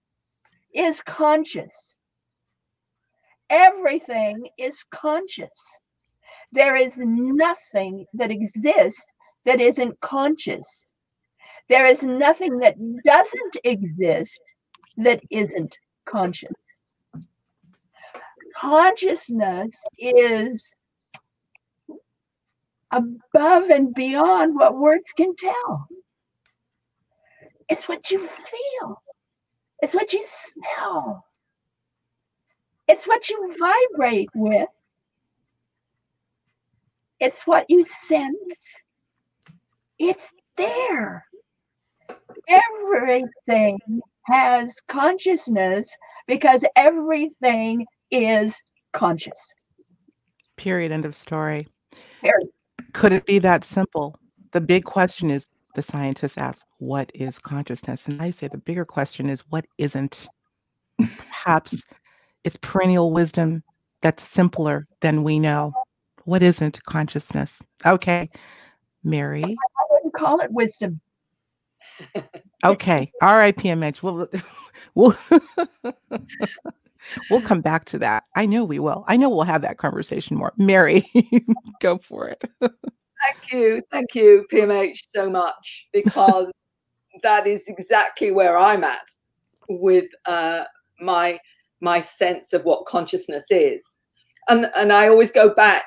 is conscious. Everything is conscious. There is nothing that exists that isn't conscious. There is nothing that doesn't exist that isn't conscious. Consciousness is above and beyond what words can tell. It's what you feel, it's what you smell, it's what you vibrate with, it's what you sense. It's there everything has consciousness because everything is conscious. Period. End of story. Period. Could it be that simple? The big question is the scientists ask, what is consciousness? And I say the bigger question is, what isn't? Perhaps it's perennial wisdom that's simpler than we know. What isn't consciousness? Okay, Mary. I wouldn't call it wisdom okay. All right, PMH. We'll we'll we'll come back to that. I know we will. I know we'll have that conversation more. Mary, go for it. Thank you. Thank you, PMH, so much because that is exactly where I'm at with uh, my my sense of what consciousness is. And and I always go back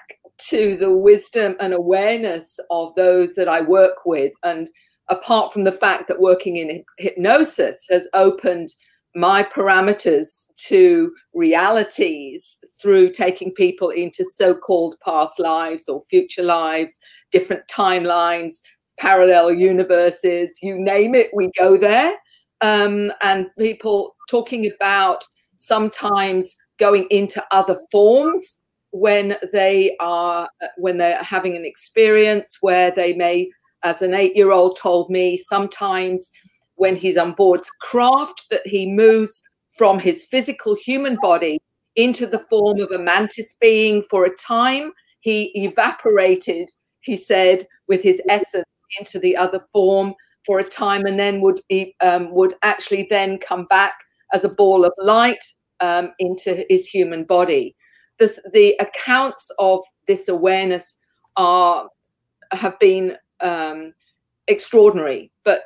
to the wisdom and awareness of those that I work with and apart from the fact that working in hypnosis has opened my parameters to realities through taking people into so-called past lives or future lives different timelines parallel universes you name it we go there. Um, and people talking about sometimes going into other forms when they are when they're having an experience where they may as an eight year old told me, sometimes when he's on boards, craft, that he moves from his physical human body into the form of a mantis being for a time. He evaporated, he said, with his essence into the other form for a time, and then would be um, would actually then come back as a ball of light um, into his human body. The accounts of this awareness are have been um, extraordinary. But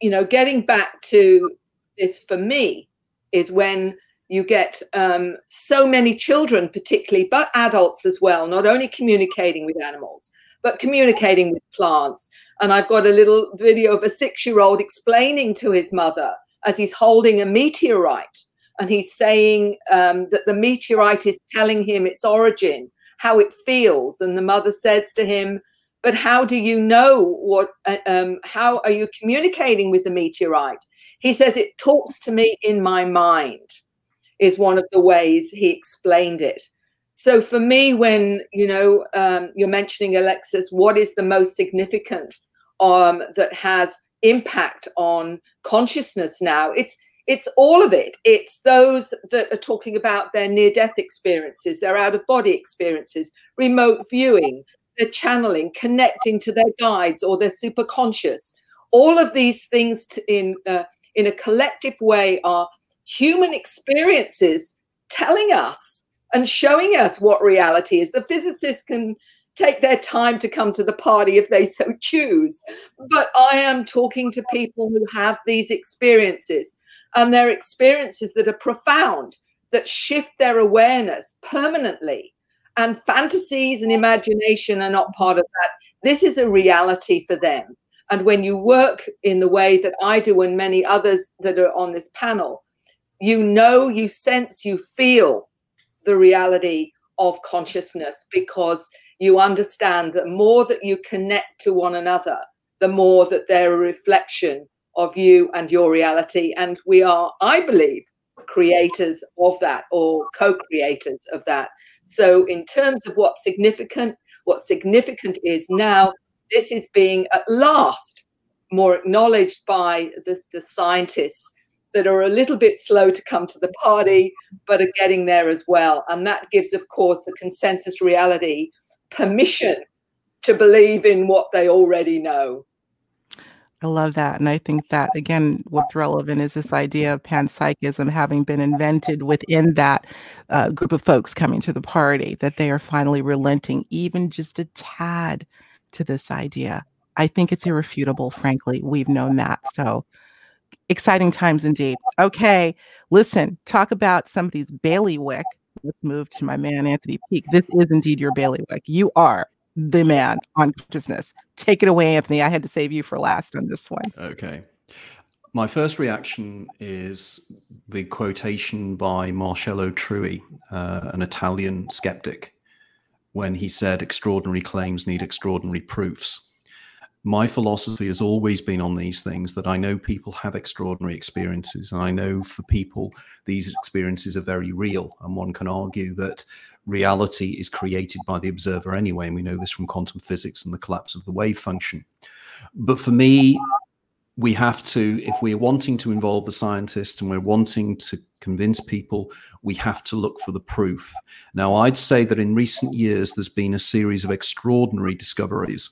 you know, getting back to this for me is when you get um, so many children, particularly, but adults as well, not only communicating with animals, but communicating with plants. And I've got a little video of a six year old explaining to his mother as he's holding a meteorite and he's saying um, that the meteorite is telling him its origin, how it feels. And the mother says to him, but how do you know what uh, um, how are you communicating with the meteorite he says it talks to me in my mind is one of the ways he explained it So for me, when you know um, you're mentioning Alexis, what is the most significant um, that has impact on consciousness now? It's it's all of it. It's those that are talking about their near death experiences, their out of body experiences, remote viewing, their channeling, connecting to their guides or their super conscious. All of these things to, in uh, in a collective way are human experiences telling us and showing us what reality is. The physicists can take their time to come to the party if they so choose. But I am talking to people who have these experiences, and they're experiences that are profound, that shift their awareness permanently. And fantasies and imagination are not part of that. This is a reality for them. And when you work in the way that I do and many others that are on this panel, you know, you sense, you feel the reality of consciousness because you understand that more that you connect to one another, the more that they're a reflection of you and your reality. And we are, I believe, creators of that or co creators of that. So, in terms of what's significant, what significant is now, this is being at last more acknowledged by the, the scientists that are a little bit slow to come to the party, but are getting there as well. And that gives, of course, the consensus reality permission to believe in what they already know. I love that. And I think that, again, what's relevant is this idea of panpsychism having been invented within that uh, group of folks coming to the party, that they are finally relenting even just a tad to this idea. I think it's irrefutable, frankly. We've known that. So exciting times indeed. Okay, listen, talk about somebody's bailiwick. Let's move to my man, Anthony Peake. This is indeed your bailiwick. You are the man on consciousness. Take it away, Anthony. I had to save you for last on this one. Okay. My first reaction is the quotation by Marcello Truzzi, uh, an Italian skeptic, when he said, Extraordinary claims need extraordinary proofs my philosophy has always been on these things that I know people have extraordinary experiences, and I know for people these experiences are very real. And one can argue that reality is created by the observer anyway, and we know this from quantum physics and the collapse of the wave function. But for me, we have to, if we're wanting to involve the scientists and we're wanting to convince people, we have to look for the proof. Now, I'd say that in recent years, there's been a series of extraordinary discoveries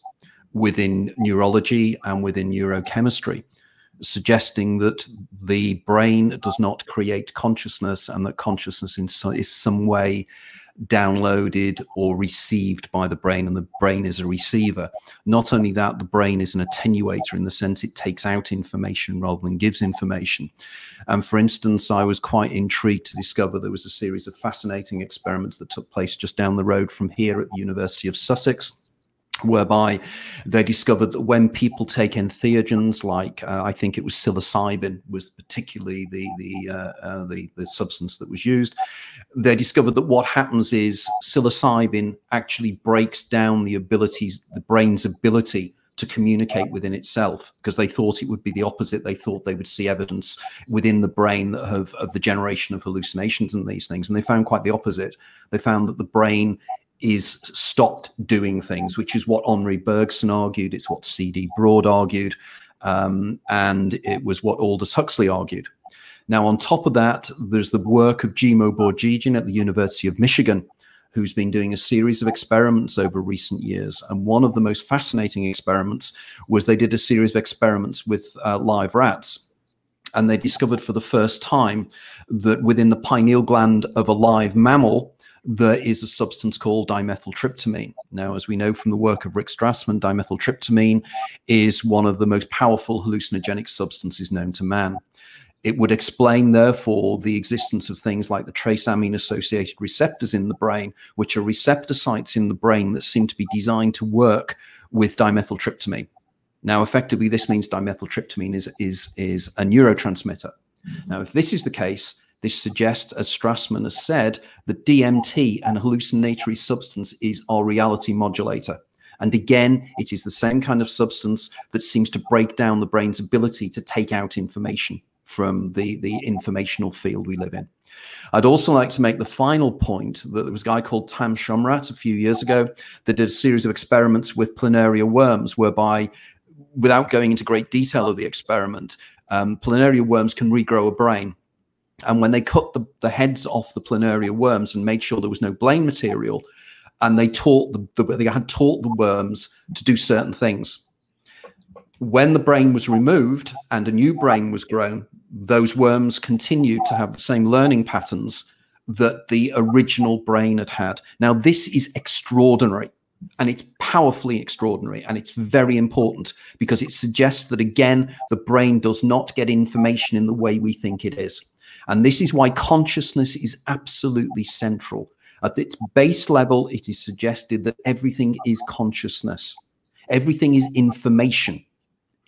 within neurology and within neurochemistry, suggesting that the brain does not create consciousness and that consciousness so, is some way downloaded or received by the brain, and the brain is a receiver. Not only that, the brain is an attenuator in the sense it takes out information rather than gives information. And for instance, I was quite intrigued to discover there was a series of fascinating experiments that took place just down the road from here at the University of Sussex whereby they discovered that when people take entheogens, like uh, I think it was psilocybin, was particularly the the, uh, uh, the the substance that was used. They discovered that what happens is psilocybin actually breaks down the abilities, the brain's ability to communicate within itself because they thought it would be the opposite. They thought they would see evidence within the brain of, of the generation of hallucinations and these things. And they found quite the opposite. They found that the brain is stopped doing things, which is what Henri Bergson argued. It's what C.D. Broad argued. Um, and it was what Aldous Huxley argued. Now, on top of that, there's the work of Jimo Borjigin at the University of Michigan, who's been doing a series of experiments over recent years. And one of the most fascinating experiments was they did a series of experiments with uh, live rats. And they discovered for the first time that within the pineal gland of a live mammal, there is a substance called dimethyltryptamine. Now, as we know from the work of Rick Strassman, dimethyltryptamine is one of the most powerful hallucinogenic substances known to man. It would explain, therefore, the existence of things like the trace amine associated receptors in the brain, which are receptor sites in the brain that seem to be designed to work with dimethyltryptamine. Now, effectively, this means dimethyltryptamine is, is, is a neurotransmitter. Mm-hmm. Now, if this is the case, this suggests, as Strassman has said, that DMT, an hallucinatory substance, is our reality modulator. And again, it is the same kind of substance that seems to break down the brain's ability to take out information. From the, the informational field we live in. I'd also like to make the final point that there was a guy called Tal Shomrat a few years ago that did a series of experiments with planaria worms, whereby, without going into great detail of the experiment, um, planaria worms can regrow a brain. And when they cut the, the heads off the planaria worms and made sure there was no brain material, and they taught the, the, they had taught the worms to do certain things. When the brain was removed and a new brain was grown, those worms continued to have the same learning patterns that the original brain had had. Now, this is extraordinary and it's powerfully extraordinary and it's very important because it suggests that, again, the brain does not get information in the way we think it is. And this is why consciousness is absolutely central. At its base level, it is suggested that everything is consciousness, everything is information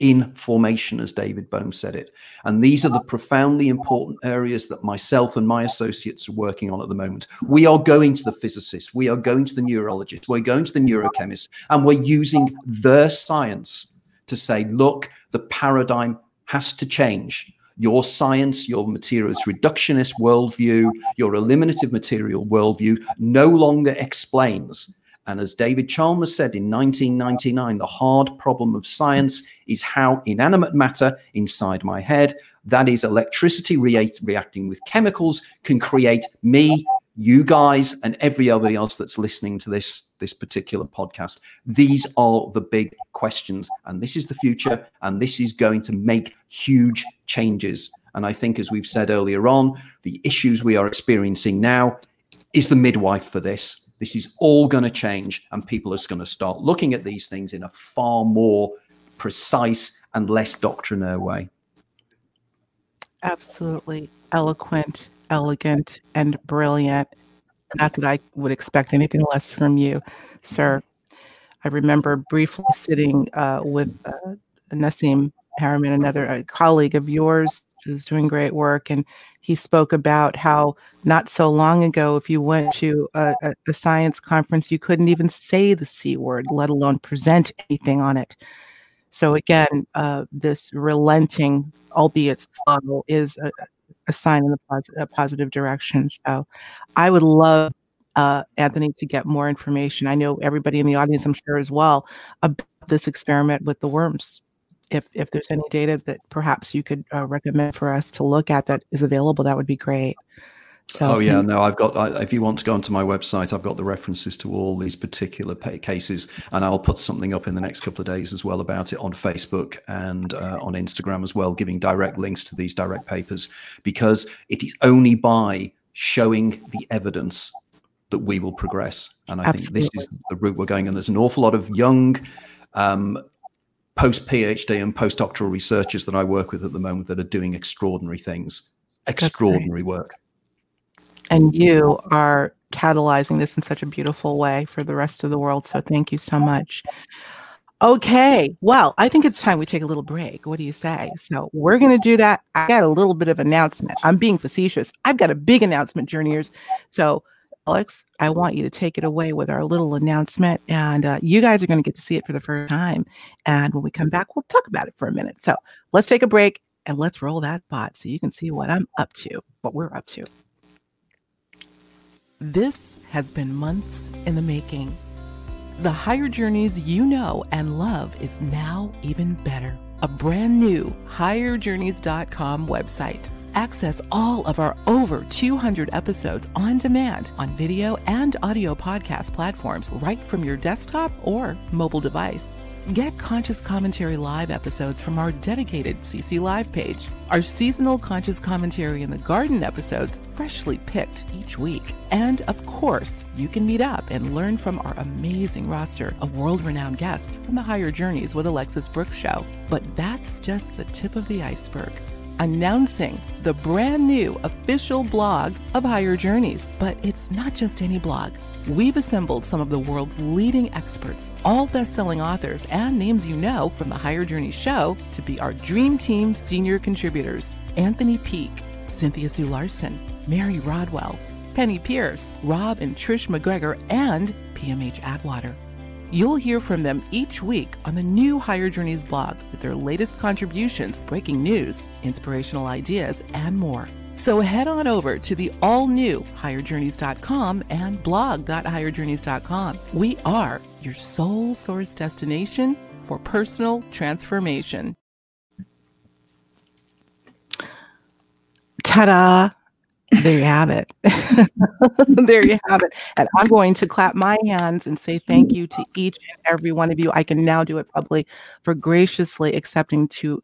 in formation, as David Bohm said it. And these are the profoundly important areas that myself and my associates are working on at the moment. We are going to the physicists, we are going to the neurologists, we're going to the neurochemists, and we're using their science to say, look, the paradigm has to change your science, your materialist reductionist worldview, your eliminative material worldview no longer explains. And as David Chalmers said in 1999, the hard problem of science is how inanimate matter inside my head, that is electricity re- reacting with chemicals, can create me, you guys, and everybody else that's listening to this, this particular podcast. These are the big questions. And this is the future. And this is going to make huge changes. And I think, as we've said earlier on, the issues we are experiencing now is the midwife for this. This is all going to change, and people are going to start looking at these things in a far more precise and less doctrinaire way. Absolutely eloquent, elegant, and brilliant. Not that I would expect anything less from you, sir. I remember briefly sitting uh, with uh, Nassim Haramein, another colleague of yours who's doing great work, and he spoke about how not so long ago, if you went to a, a, science conference, you couldn't even say the C word, let alone present anything on it. So again, uh, this relenting, albeit slow, is a, a sign in the a positive direction. So I would love uh, Anthony to get more information. I know everybody in the audience, I'm sure as well, about this experiment with the worms if if there's any data that perhaps you could uh, recommend for us to look at that is available, that would be great. So, oh yeah, no, I've got. I, if you want to go onto my website, I've got the references to all these particular cases, and I'll put something up in the next couple of days as well about it on Facebook and uh, on Instagram as well, giving direct links to these direct papers, because it is only by showing the evidence that we will progress. And I Absolutely. think this is the route we're going. And there's an awful lot of young um, post PhD and postdoctoral researchers that I work with at the moment that are doing extraordinary things, extraordinary work. And you are catalyzing this in such a beautiful way for the rest of the world. So thank you so much. Okay, well, I think it's time we take a little break. What do you say? So we're going to do that. I got a little bit of announcement. I'm being facetious. I've got a big announcement, journeyers. So Alex, I want you to take it away with our little announcement. And uh, you guys are going to get to see it for the first time. And when we come back, we'll talk about it for a minute. So let's take a break and let's roll that bot so you can see what I'm up to, what we're up to. This has been months in the making. The higher journeys you know and love is now even better. A brand new higherjourneys.com website Access all of our over 200 episodes on demand on video and audio podcast platforms right from your desktop or mobile device. Get Conscious Commentary Live episodes from our dedicated CC Live page. Our seasonal Conscious Commentary in the Garden episodes, freshly picked each week. And of course, you can meet up and learn from our amazing roster of world renowned guests from the Higher Journeys with Alexis Brooks show. But that's just the tip of the iceberg announcing the brand new official blog of Higher Journeys. But it's not just any blog. We've assembled some of the world's leading experts, all best selling authors, and names you know from the Higher Journeys show to be our Dream Team senior contributors Anthony Peake, Cynthia Sue Larson, Mary Rodwell, Penney Peirce, Rob and Trish MacGregor, and PMH Atwater. You'll hear from them each week on the new Higher Journeys blog with their latest contributions, breaking news, inspirational ideas, and more. So head on over to the all new higherjourneys.com and blog.higherjourneys.com. We are your sole source destination for personal transformation. Ta da! There you have it. there you have it. And I'm going to clap my hands and say thank you to each and every one of you. I can now do it publicly for graciously accepting to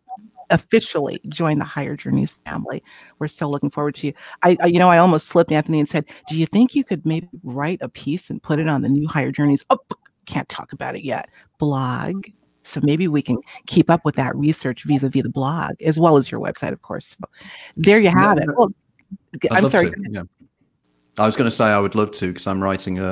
officially join the Higher Journeys family. We're so looking forward to you. I, I, you know, I almost slipped Anthony and said, "Do you think you could maybe write a piece and put it on the new Higher Journeys?" Oh, can't talk about it yet. Blog. So maybe we can keep up with that research vis-a-vis the blog as well as your website, of course. So there you have it. Well, I'd I'm sorry. To, yeah. I was going to say I would love to because I'm writing a,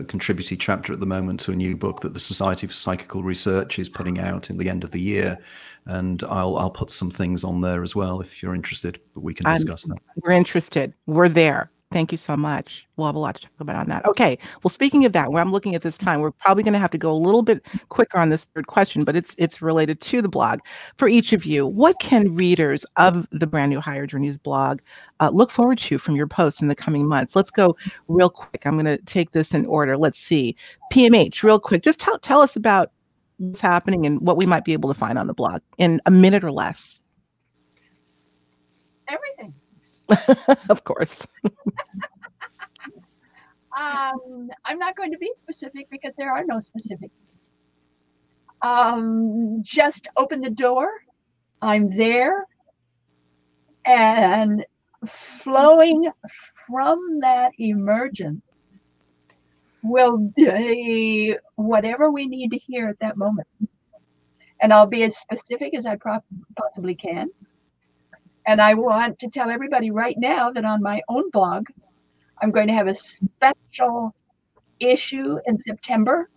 a, contributory chapter at the moment to a new book that the Society for Psychical Research is putting out in the end of the year, and I'll I'll put some things on there as well if you're interested. But we can discuss I'm, that. We're interested. We're there. Thank you so much. We'll have a lot to talk about on that. Okay. Well, speaking of that, where I'm looking at this time, we're probably going to have to go a little bit quicker on this third question, but it's it's related to the blog. For each of you, what can readers of the brand new Higher Journeys blog uh, look forward to from your posts in the coming months? Let's go real quick. I'm going to take this in order. Let's see. PMH, real quick. Just tell tell us about what's happening and what we might be able to find on the blog in a minute or less. Everything. of course. um, I'm not going to be specific because there are no specifics. Um, just open the door. I'm there. And flowing from that emergence will be whatever we need to hear at that moment. And I'll be as specific as I possibly can. And I want to tell everybody right now that on my own blog, I'm going to have a special issue in September.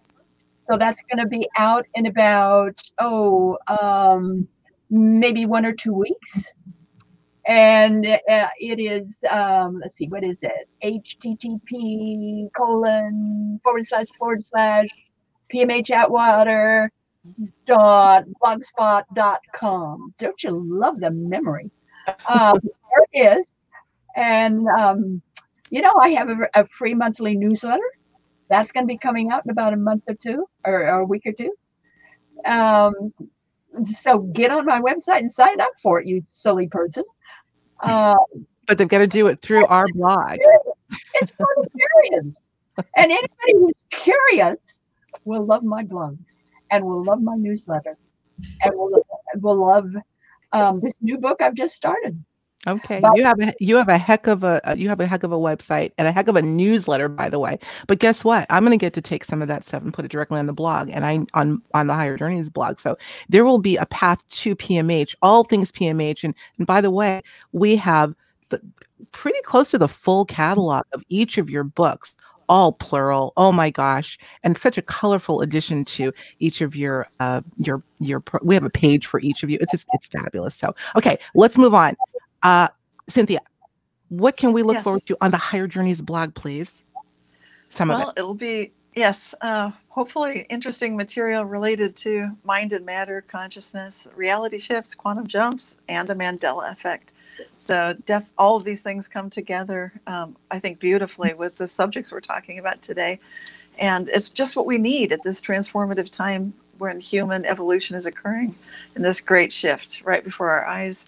So that's going to be out in about, oh, um, maybe one or two weeks. And uh, it is, um, let's see, what is it? HTTP colon forward slash forward slash PMH Atwater dot blogspot dot com. Don't you love the memory? Um, there it is. And, um, you know, I have a, a, free monthly newsletter. That's going to be coming out in about a month or two or, or a week or two. Um, so get on my website and sign up for it, you silly person. Um, but they've got to do it through our blog. It's for the curious. And anybody who's curious will love my blogs and will love my newsletter and will, will love um, this new book I've just started. Okay, but, you have a you have a heck of a you have a heck of a website and a heck of a newsletter, by the way. But guess what? I'm going to get to take some of that stuff and put it directly on the blog and I on on the Higher Journeys blog. So there will be a path to PMH, all things PMH. And and by the way, we have the, pretty close to the full catalog of each of your books all plural. Oh my gosh. And such a colorful addition to each of your uh your your pro- we have a page for each of you. It's just it's fabulous. So okay, let's move on. Uh Cynthia, what can we look yes. forward to on the Higher Journeys blog, please? Some well, of it. It'll be yes, uh hopefully interesting material related to mind and matter, consciousness, reality shifts, quantum jumps, and the Mandela effect. So def- all of these things come together, um, I think, beautifully with the subjects we're talking about today. And it's just what we need at this transformative time when human evolution is occurring in this great shift right before our eyes.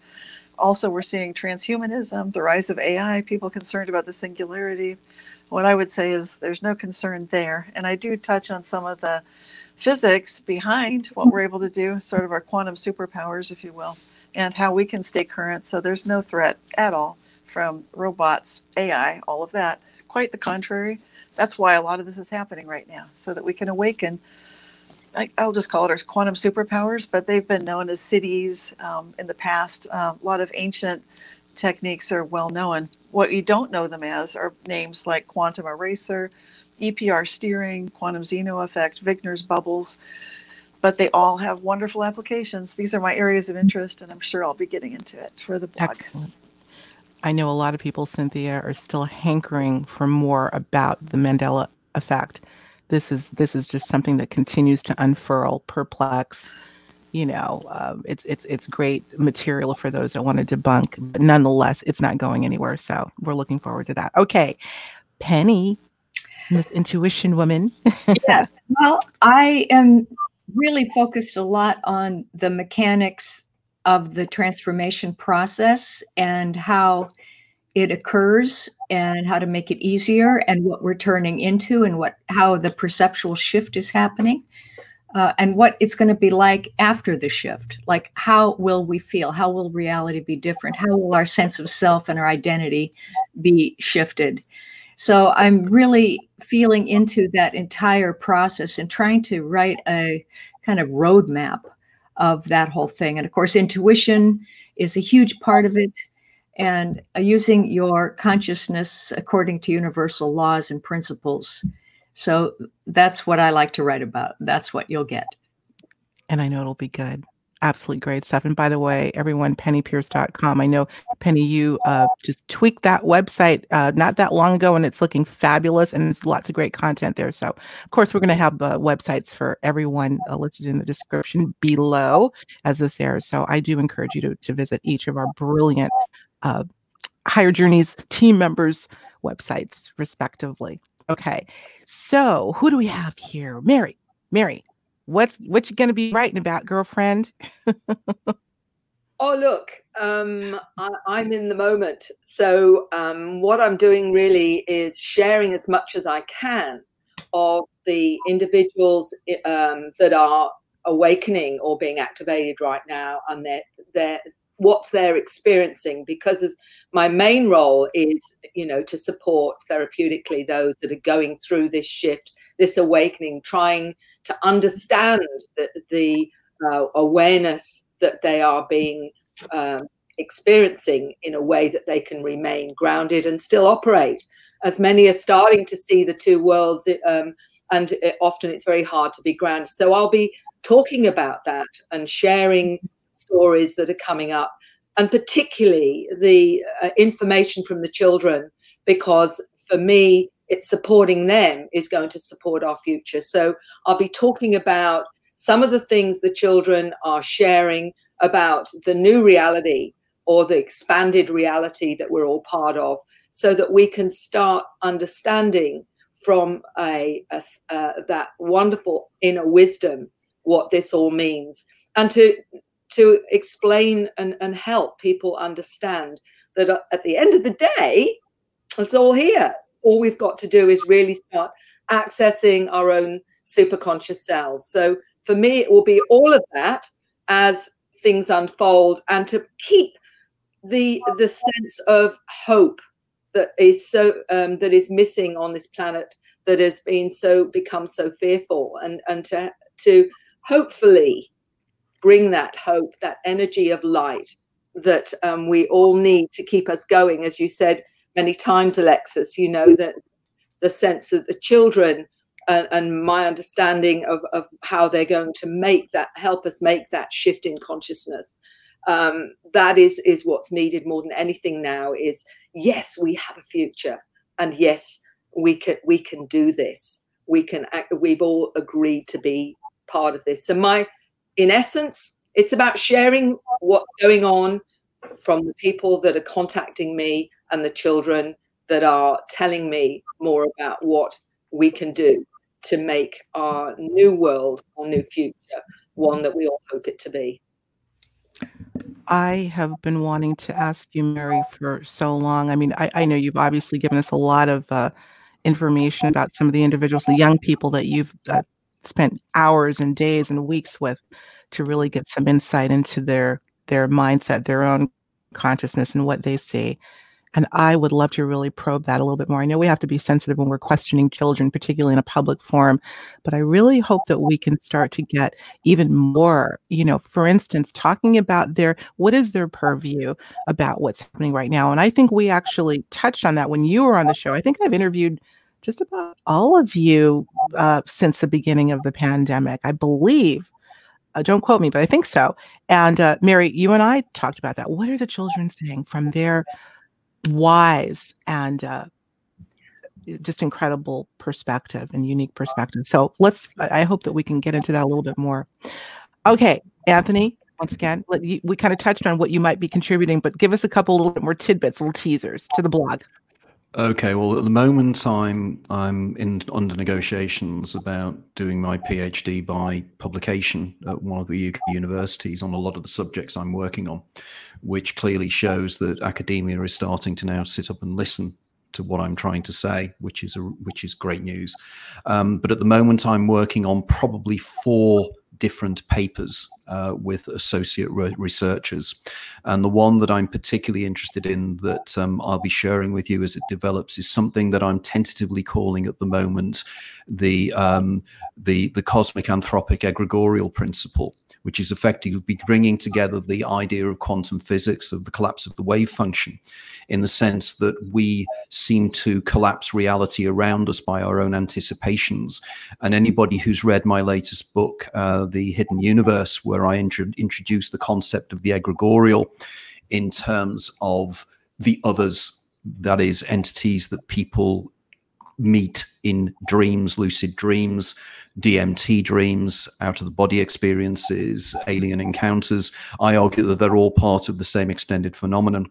Also, we're seeing transhumanism, the rise of AI, people concerned about the singularity. What I would say is there's no concern there. And I do touch on some of the physics behind what we're able to do, sort of our quantum superpowers, if you will and how we can stay current. So there's no threat at all from robots, AI, all of that. Quite the contrary. That's why a lot of this is happening right now, so that we can awaken. I, will just call it our quantum superpowers, but they've been known as siddhis um, in the past. Uh, a lot of ancient techniques are well known. What you don't know them as are names like quantum eraser, EPR steering, quantum Zeno effect, Wigner's bubbles but they all have wonderful applications. These are my areas of interest, and I'm sure I'll be getting into it for the blog. Excellent. I know a lot of people, Cynthia, are still hankering for more about the Mandela effect. this is this is just something that continues to unfurl, perplex. You know, um, it's it's it's great material for those that want to debunk, but nonetheless, it's not going anywhere. So we're looking forward to that. Okay, Penney, Miss Intuition Woman. yeah. Well, I am really focused a lot on the mechanics of the transformation process and how it occurs and how to make it easier and what we're turning into and what how the perceptual shift is happening uh, and what it's going to be like after the shift. Like how will we feel? How will reality be different? How will our sense of self and our identity be shifted so i'm really feeling into that entire process and trying to write a kind of roadmap of that whole thing and of course intuition is a huge part of it and uh, using your consciousness according to universal laws and principles. So that's what I like to write about. That's what you'll get. And I know it'll be good. Absolutely great stuff. And by the way, everyone, penneypeirce.com. I know, Penney, you uh, just tweaked that website uh, not that long ago, and it's looking fabulous. And there's lots of great content there. So, of course, we're going to have uh, websites for everyone uh, listed in the description below as this airs. So, I do encourage you to, to visit each of our brilliant uh, Higher Journeys team members' websites, respectively. Okay, so who do we have here? Mary. Mary, what's what you to be writing about, girlfriend? oh, look, um, I, am in the moment. So um, what I'm doing really is sharing as much as I can of the individuals um, that are awakening or being activated right now and their their what's they're experiencing because as my main role is you know to support therapeutically those that are going through this shift this awakening trying to understand the, the uh, awareness that they are being um, experiencing in a way that they can remain grounded and still operate. As many are starting to see the two worlds um, and often it's very hard to be grounded. So i'll be talking about that and sharing stories that are coming up, and particularly the uh, information from the children, because for me, it's supporting them is going to support our future. So I'll be talking about some of the things the children are sharing about the new reality or the expanded reality that we're all part of so that we can start understanding from a, a uh, that wonderful inner wisdom what this all means and to to explain and, and help people understand that uh, at the end of the day, it's all here. All we've got to do is really start accessing our own superconscious selves. So for me, it will be all of that as things unfold and to keep the the sense of hope that is so um, that is missing on this planet that has been so become so fearful and and to to hopefully bring that hope, that energy of light that um, we all need to keep us going. As you said many times, Alexis, you know, that the sense that the children and, and my understanding of, of how they're going to make that, help us make that shift in consciousness. Um, that is is what's needed more than anything now is yes we have a future and yes we can we can do this we can we've all agreed to be part of this so my in essence, it's about sharing what's going on from the people that are contacting me and the children that are telling me more about what we can do to make our new world, our new future, one that we all hope it to be. I have been wanting to ask you, Mary, for so long. I mean, I, I know you've obviously given us a lot of uh, information about some of the individuals, the young people that you've uh, spent hours and days and weeks with to really get some insight into their their mindset, their own consciousness and what they see. And I would love to really probe that a little bit more. I know we have to be sensitive when we're questioning children, particularly in a public forum, but I really hope that we can start to get even more, you know, for instance, talking about their what is their purview about what's happening right now. And I think we actually touched on that when you were on the show. I think I've interviewed just about all of you uh, since the beginning of the pandemic. I believe. Uh, don't quote me, but I think so. And uh, Mary, you and I talked about that. What are the children saying from their wise and uh, just incredible perspective and unique perspective. So let's, I hope that we can get into that a little bit more. Okay, Anthony, once again, you, we kind of touched on what you might be contributing, but give us a couple little bit more tidbits, little teasers to the blog. Okay, well, at the moment, I'm I'm in under negotiations about doing my PhD by publication at one of the UK universities on a lot of the subjects I'm working on, which clearly shows that academia is starting to now sit up and listen to what I'm trying to say, which is a, which is great news. Um, but at the moment, I'm working on probably four different papers uh, with associate re- researchers. And the one that I'm particularly interested in that um, I'll be sharing with you as it develops is something that I'm tentatively calling at the moment the um, the the cosmic anthropic egregorial principle which is effectively bringing together the idea of quantum physics, of the collapse of the wave function, in the sense that we seem to collapse reality around us by our own anticipations. And anybody who's read my latest book, uh, The Hidden Universe, where I intro- introduce the concept of the egregorial in terms of the others, that is, entities that people meet in dreams, lucid dreams, DMT dreams, out of the body experiences, alien encounters. I argue that they're all part of the same extended phenomenon.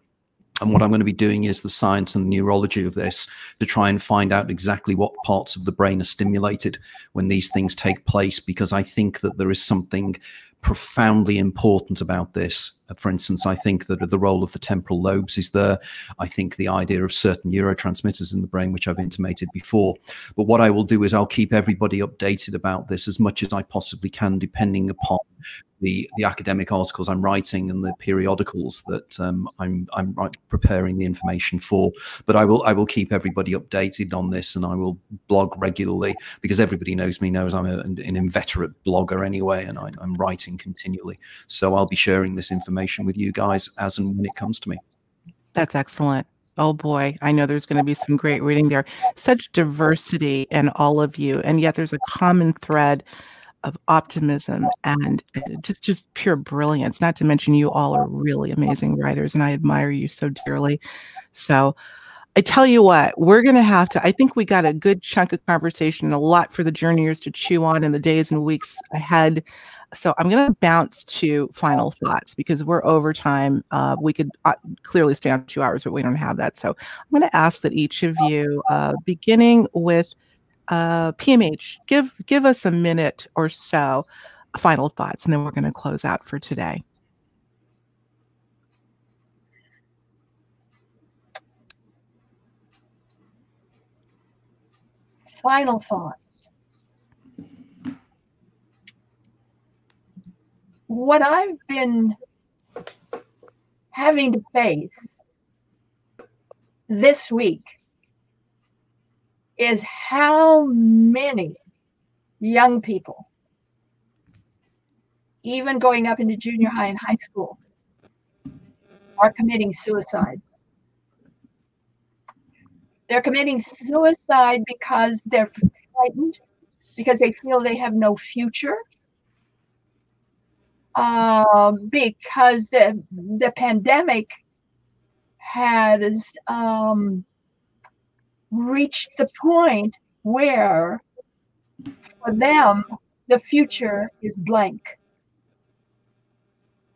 And what I'm going to be doing is the science and the neurology of this to try and find out exactly what parts of the brain are stimulated when these things take place, because I think that there is something profoundly important about this. For instance, I think that the role of the temporal lobes is there. I think the idea of certain neurotransmitters in the brain, which I've intimated before. But what I will do is I'll keep everybody updated about this as much as I possibly can, depending upon the the academic articles I'm writing and the periodicals that um, I'm I'm preparing the information for. But I will I will keep everybody updated on this, and I will blog regularly because everybody knows me knows I'm a, an inveterate blogger anyway, and I, I'm writing continually. So I'll be sharing this information with you guys as and when it comes to me. That's excellent. Oh boy, I know there's going to be some great reading there. Such diversity in all of you, and yet there's a common thread of optimism and uh, just just pure brilliance not to mention you all are really amazing writers and i admire you so dearly so i tell you what we're going to have to i think we got a good chunk of conversation and a lot for the journeyers to chew on in the days and weeks ahead so i'm going to bounce to final thoughts because we're over time uh, we could uh, clearly stay on two hours but we don't have that so i'm going to ask that each of you uh, beginning with uh, PMH, give give us a minute or so, final thoughts, and then we're going to close out for today. Final thoughts. What I've been having to face this week is how many young people, even going up into junior high and high school, are committing suicide. They're committing suicide because they're frightened, because they feel they have no future, uh, because the, the pandemic has um, reached the point where for them the future is blank.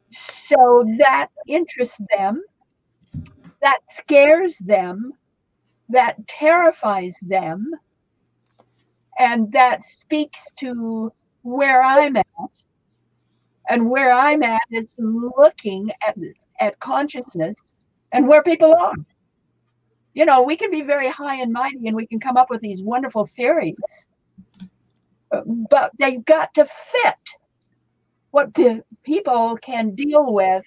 So that interests them, that scares them, that terrifies them, and that speaks to where I'm at. And where I'm at is looking at, at consciousness and where people are you know, we can be very high and mighty and we can come up with these wonderful theories, but they've got to fit what people can deal with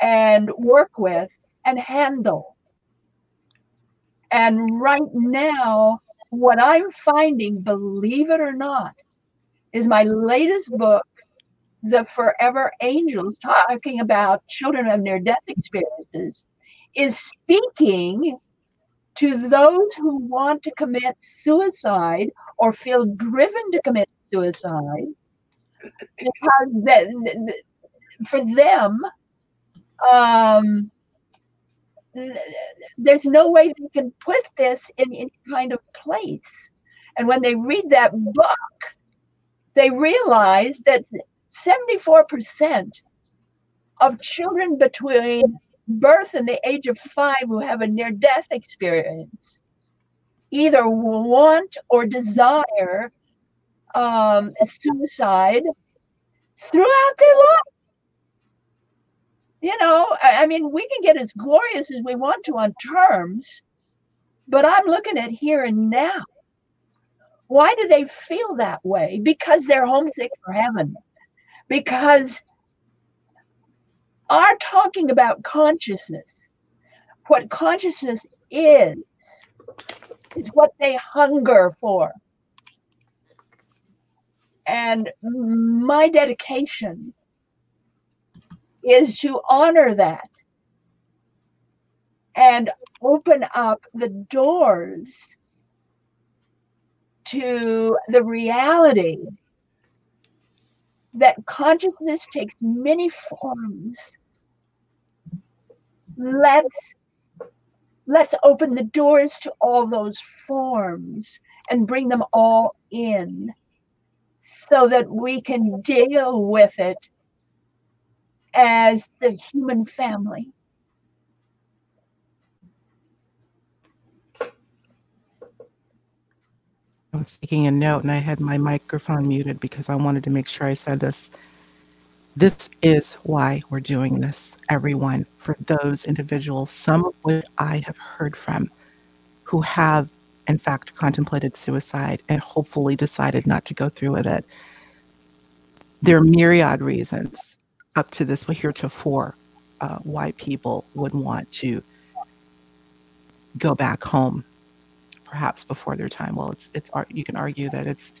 and work with and handle. And right now, what I'm finding, believe it or not, is my latest book, The Forever Angels, talking about children of near death experiences, is speaking to those who want to commit suicide or feel driven to commit suicide because the, the, for them um, there's no way they can put this in any kind of place. And when they read that book, they realize that 74% of children between birth and the age of five who have a near death experience either want or desire um, suicide throughout their life. You know, I, I mean, we can get as glorious as we want to on terms, but I'm looking at here and now. Why do they feel that way? Because they're homesick for heaven. Because are talking about consciousness. What consciousness is, is what they hunger for. And my dedication is to honor that and open up the doors to the reality that consciousness takes many forms let's let's open the doors to all those forms and bring them all in so that we can deal with it as the human family. I was taking a note and I had my microphone muted because I wanted to make sure I said this this is why we're doing this, everyone, for those individuals, some of which I have heard from, who have, in fact, contemplated suicide and hopefully decided not to go through with it. There are myriad reasons up to this but heretofore uh, why people would want to go back home, perhaps before their time. Well, it's it's you can argue that it's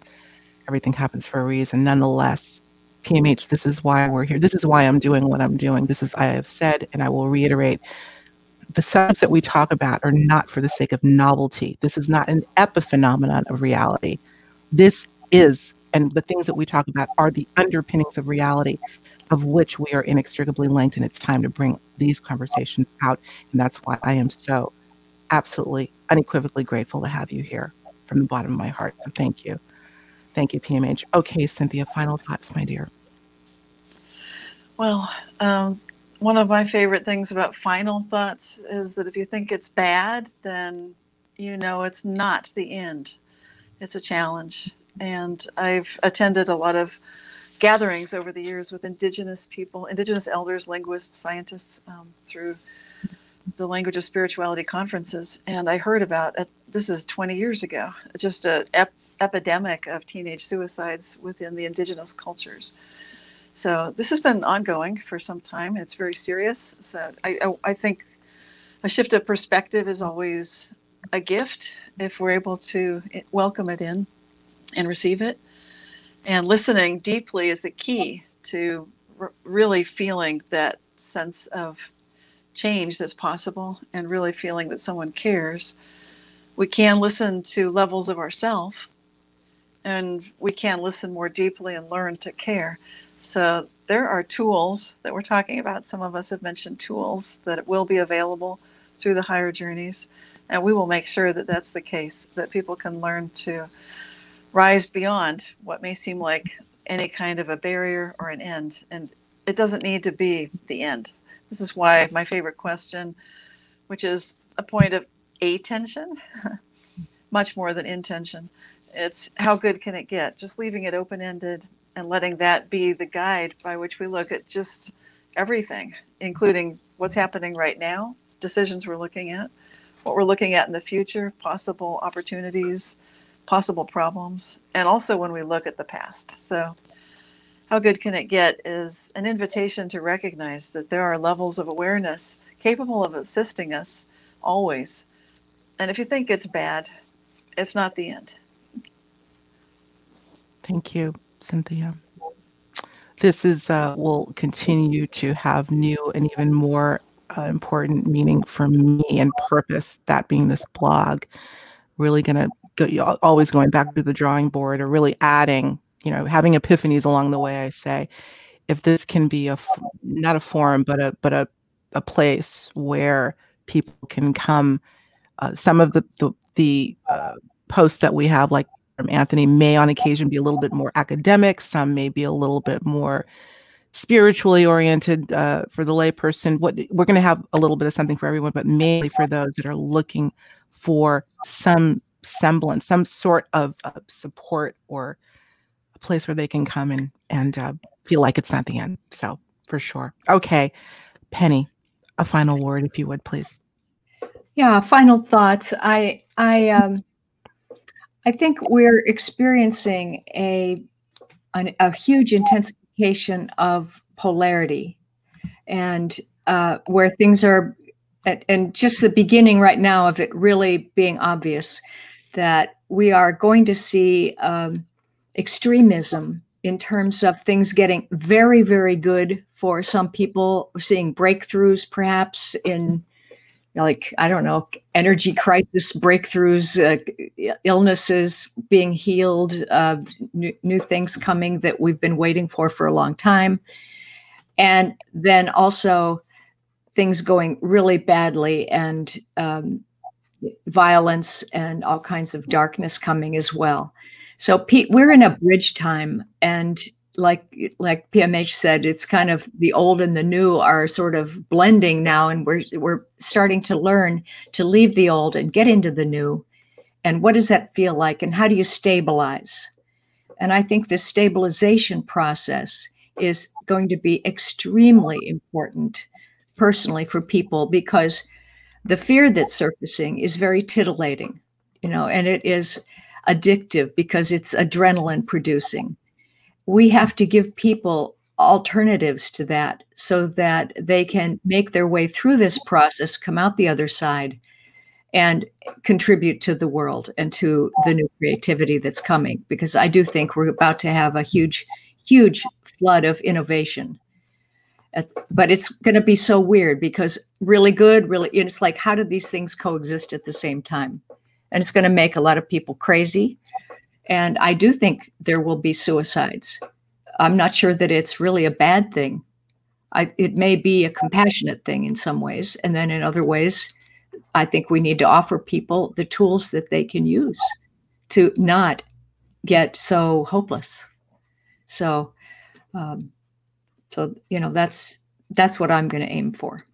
everything happens for a reason. Nonetheless, PMH, this is why we're here. This is why I'm doing what I'm doing. This is, I have said, and I will reiterate the subjects that we talk about are not for the sake of novelty. This is not an epiphenomenon of reality. This is, and the things that we talk about are the underpinnings of reality, of which we are inextricably linked. And it's time to bring these conversations out. And that's why I am so absolutely unequivocally grateful to have you here from the bottom of my heart. And thank you. Thank you, PMH. Okay, Cynthia, final thoughts, my dear. Well, um, one of my favorite things about final thoughts is that if you think it's bad, then you know it's not the end. It's a challenge. And I've attended a lot of gatherings over the years with indigenous people, indigenous elders, linguists, scientists um, through the language of spirituality conferences. And I heard about it. This is 20 years ago, just a ep- epidemic of teenage suicides within the indigenous cultures. So this has been ongoing for some time. It's very serious. So I, I, I think a shift of perspective is always a gift if we're able to eh, welcome it in and receive it. And listening deeply is the key to r- really feeling that sense of change that's possible and really feeling that someone cares. We can listen to levels of ourself and we can listen more deeply and learn to care. So there are tools that we're talking about. Some of us have mentioned tools that will be available through the higher journeys, and we will make sure that that's the case, that people can learn to rise beyond what may seem like any kind of a barrier or an end. And it doesn't need to be the end. This is why my favorite question, which is a point of attention, much more than intention, it's how good can it get? Just leaving it open ended and letting that be the guide by which we look at just everything, including what's happening right now, decisions we're looking at, what we're looking at in the future, possible opportunities, possible problems, and also when we look at the past. So, how good can it get is an invitation to recognize that there are levels of awareness capable of assisting us always. And if you think it's bad, it's not the end. Thank you, Cynthia. This is uh, will continue to have new and even more uh, important meaning for me and purpose. That being this blog, really going to go always going back to the drawing board or really adding, you know, having epiphanies along the way. I say, if this can be a not a forum, but a but a a place where people can come. Uh, some of the the, the uh, posts that we have, like from Anthony, may on occasion be a little bit more academic. Some may be a little bit more spiritually oriented uh, for the layperson. What we're going to have a little bit of something for everyone, but mainly for those that are looking for some semblance, some sort of uh, support or place where they can come and and uh, feel like it's not the end. So for sure. Okay, Penney, a final word, if you would, please. Yeah, final thoughts. I I um I think we're experiencing a an, a huge intensification of polarity, and uh, where things are, at, and just the beginning right now of it really being obvious that we are going to see um, extremism in terms of things getting very, very good for some people. Seeing breakthroughs, perhaps in like I don't know, energy crisis breakthroughs, uh, illnesses being healed, uh, new, new things coming that we've been waiting for for a long time, and then also things going really badly and um, violence and all kinds of darkness coming as well. So Pete, we're in a bridge time, and like like PMH said, it's kind of the old and the new are sort of blending now, and we're we're starting to learn to leave the old and get into the new. And what does that feel like? And how do you stabilize? And I think this stabilization process is going to be extremely important personally for people because the fear that's surfacing is very titillating, you know, and it is addictive because it's adrenaline producing. We have to give people alternatives to that so that they can make their way through this process, come out the other side, and contribute to the world and to the new creativity that's coming. Because I do think we're about to have a huge, huge flood of innovation. But it's going to be so weird because really good, really, it's like, how do these things coexist at the same time? And it's going to make a lot of people crazy. And I do think there will be suicides. I'm not sure that it's really a bad thing. I, it may be a compassionate thing in some ways. And then in other ways, I think we need to offer people the tools that they can use to not get so hopeless. So, um, so you know, that's that's what I'm going to aim for.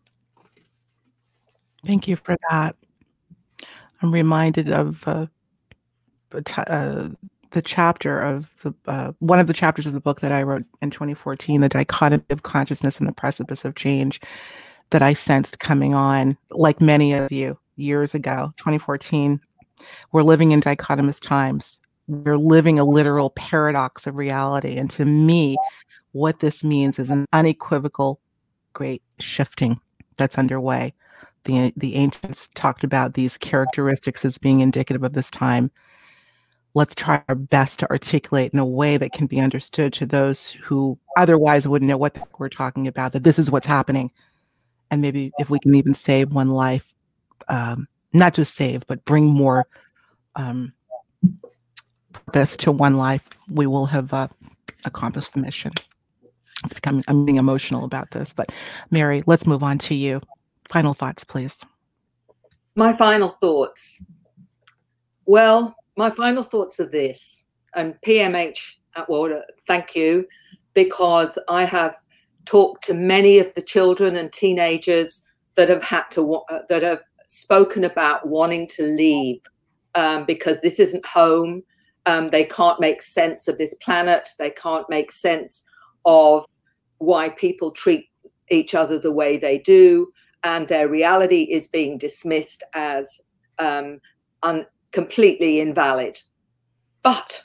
Thank you for that. I'm reminded of uh, uh, the chapter of the uh, one of the chapters of the book that I wrote in 2014, the dichotomy of consciousness and the precipice of change, that I sensed coming on, like many of you years ago, 2014. We're living in dichotomous times. We're living a literal paradox of reality, and to me, what this means is an unequivocal, great shifting that's underway the the ancients talked about these characteristics as being indicative of this time. Let's try our best to articulate in a way that can be understood to those who otherwise wouldn't know what we're talking about that this is what's happening. And maybe if we can even save one life um, not just save but bring more um, purpose to one life we will have uh, accomplished the mission. It's becoming i'm being emotional about this but mary let's move on to you final thoughts, please. My final thoughts. Well, my final thoughts are this, and PMH Atwater, thank you, because I have talked to many of the children and teenagers that have had to uh, that have spoken about wanting to leave um, because this isn't home. Um, they can't make sense of this planet. They can't make sense of why people treat each other the way they do and their reality is being dismissed as um, un- completely invalid. But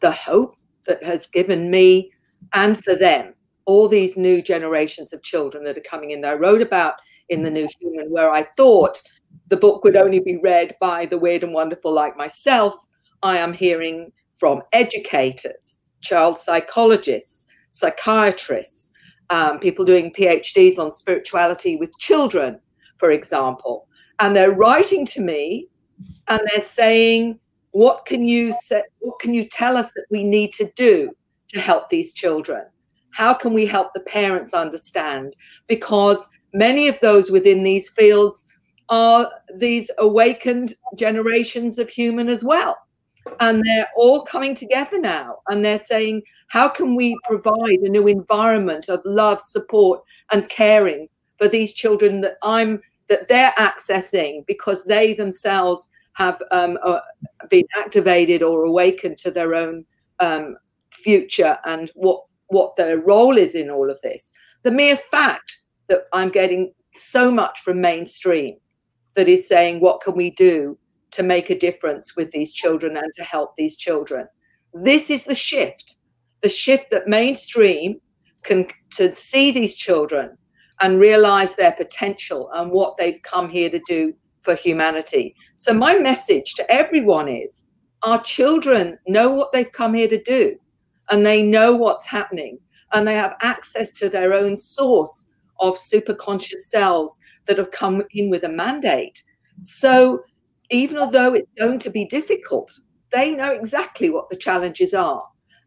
the hope that has given me and for them, all these new generations of children that are coming in, that I wrote about in The New Human, where I thought the book would only be read by the weird and wonderful like myself. I am hearing from educators, child psychologists, psychiatrists, um, people doing PhDs on spirituality with children, for example, and they're writing to me and they're saying, "What can you say, What can you tell us that we need to do to help these children? How can we help the parents understand? Because many of those within these fields are these awakened generations of human as well. And they're all coming together now and they're saying, how can we provide a new environment of love, support, and caring for these children that I'm that they're accessing because they themselves have um, uh, been activated or awakened to their own um, future and what what their role is in all of this. The mere fact that I'm getting so much from mainstream that is saying, what can we do to make a difference with these children and to help these children? This is the shift, the shift that mainstream can to see these children and realize their potential and what they've come here to do for humanity. So my message to everyone is our children know what they've come here to do and they know what's happening and they have access to their own source of superconscious cells that have come in with a mandate. So even though it's going to be difficult, they know exactly what the challenges are.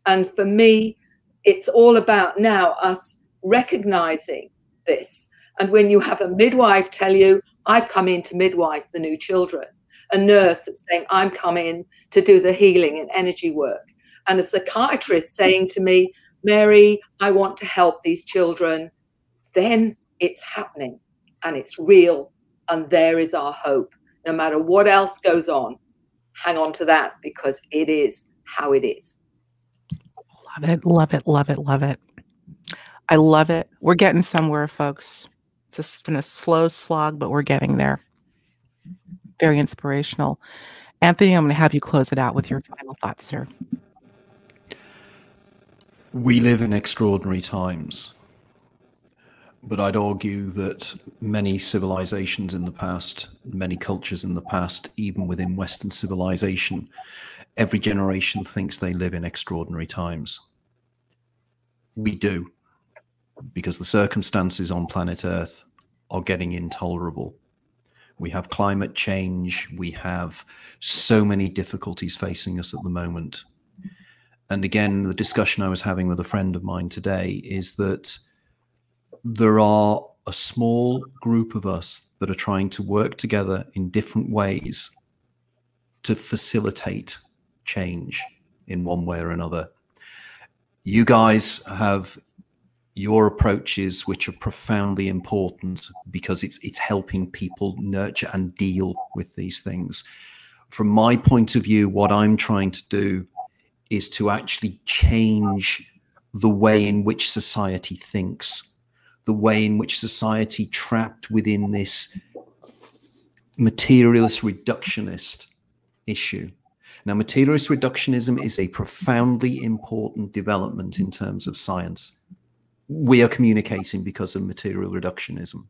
And for me, it's all about now us recognizing this. And when you have a midwife tell you, I've come in to midwife the new children, a nurse that's saying, I'm coming to do the healing and energy work, and a psychiatrist saying to me, Mary, I want to help these children, then it's happening and it's real. And there is our hope. No matter what else goes on, hang on to that because it is how it is. Love it, love it, love it, love it. I love it. We're getting somewhere, folks. It's been a slow slog, but we're getting there. Very inspirational. Anthony, I'm going to have you close it out with your final thoughts, sir. We live in extraordinary times. But I'd argue that many civilizations in the past, many cultures in the past, even within Western civilization, every generation thinks they live in extraordinary times. We do, because the circumstances on planet Earth are getting intolerable. We have climate change, we have so many difficulties facing us at the moment. And again, the discussion I was having with a friend of mine today is that there are a small group of us that are trying to work together in different ways to facilitate change in one way or another. You guys have your approaches which are profoundly important because it's it's helping people nurture and deal with these things. From my point of view, what I'm trying to do is to actually change the way in which society thinks the way in which society trapped within this materialist reductionist issue. Now, materialist reductionism is a profoundly important development in terms of science. We are communicating because of material reductionism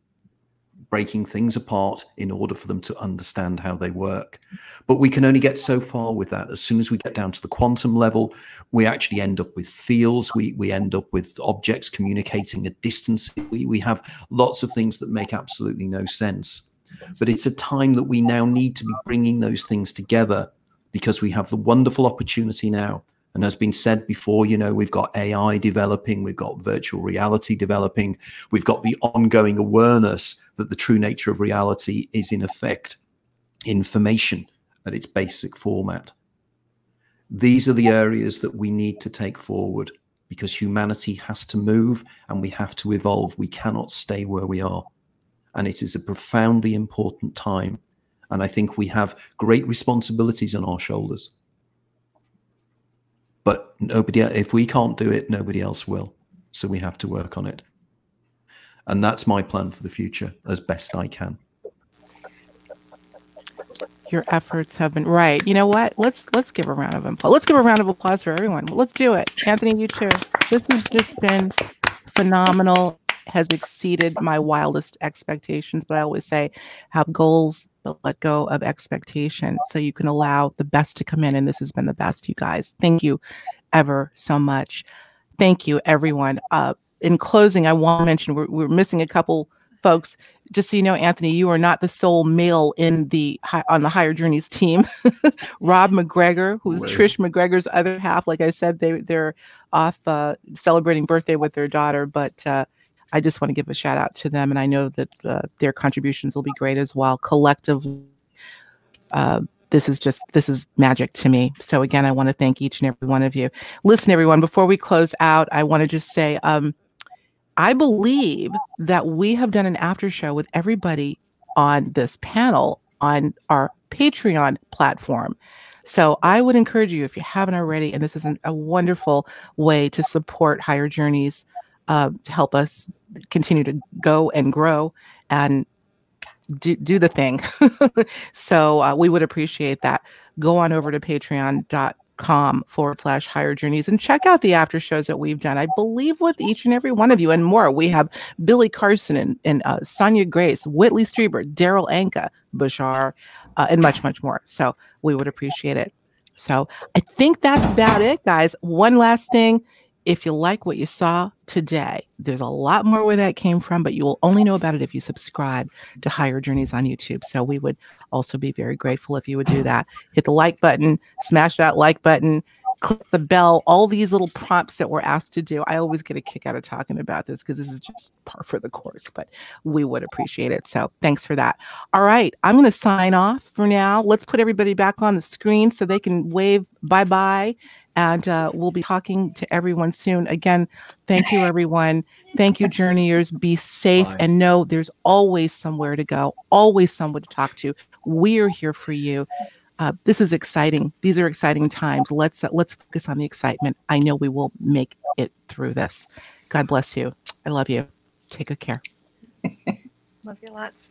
breaking things apart in order for them to understand how they work. But we can only get so far with that. As soon as we get down to the quantum level, we actually end up with fields. We we end up with objects communicating at distance. We we have lots of things that make absolutely no sense. But it's a time that we now need to be bringing those things together because we have the wonderful opportunity now and as been said before, you know, we've got AI developing, we've got virtual reality developing, we've got the ongoing awareness that the true nature of reality is, in effect, information at its basic format. These are the areas that we need to take forward because humanity has to move and we have to evolve. We cannot stay where we are. And it is a profoundly important time. And I think we have great responsibilities on our shoulders but nobody if we can't do it nobody else will. So we have to work on it. And that's my plan for the future as best i can. Your efforts have been right. You know what? Let's let's give a round of applause let's give a round of applause for everyone. Let's do it. Anthony you too. This has just been phenomenal has exceeded my wildest expectations but i always say have goals but let go of expectation so you can allow the best to come in. And this has been the best, you guys. Thank you ever so much. Thank you, everyone. Uh, in closing, I want to mention we're, we're missing a couple folks. Just so you know, Anthony, you are not the sole male in the on the Higher Journeys team. Rob MacGregor, who's Trish MacGregor's other half, like I said, they they're off uh, celebrating birthday with their daughter, but uh, I just want to give a shout out to them. And I know that the, their contributions will be great as well. Collectively, uh, this is just this is magic to me so again i want to thank each and every one of you listen everyone before we close out i want to just say um i believe that we have done an after show with everybody on this panel on our patreon platform so i would encourage you if you haven't already and this is an, a wonderful way to support higher journeys uh, to help us continue to go and grow and do, do the thing. so uh, we would appreciate that. Go on over to patreon.com forward slash higher journeys and check out the after shows that we've done. I believe with each and every one of you and more. We have Billy Carson and, and uh, Sonia Grace, Whitley Strieber, Daryl Anka, Bashar, uh, and much, much more. So we would appreciate it. So I think that's about it, guys. One last thing if you like what you saw today, there's a lot more where that came from, but you will only know about it if you subscribe to Higher Journeys on YouTube. So we would also be very grateful if you would do that. Hit the like button, smash that like button, click the bell, all these little prompts that we're asked to do. I always get a kick out of talking about this because this is just par for the course, but we would appreciate it. So thanks for that. All right, I'm going to sign off for now. Let's put everybody back on the screen so they can wave bye bye and uh, we'll be talking to everyone soon. Again, thank you, everyone. Thank you, journeyers. Be safe Bye. and know there's always somewhere to go, always someone to talk to. We're here for you. Uh, this is exciting. These are exciting times. Let's uh, let's focus on the excitement. I know we will make it through this. God bless you. I love you. Take good care. love you lots.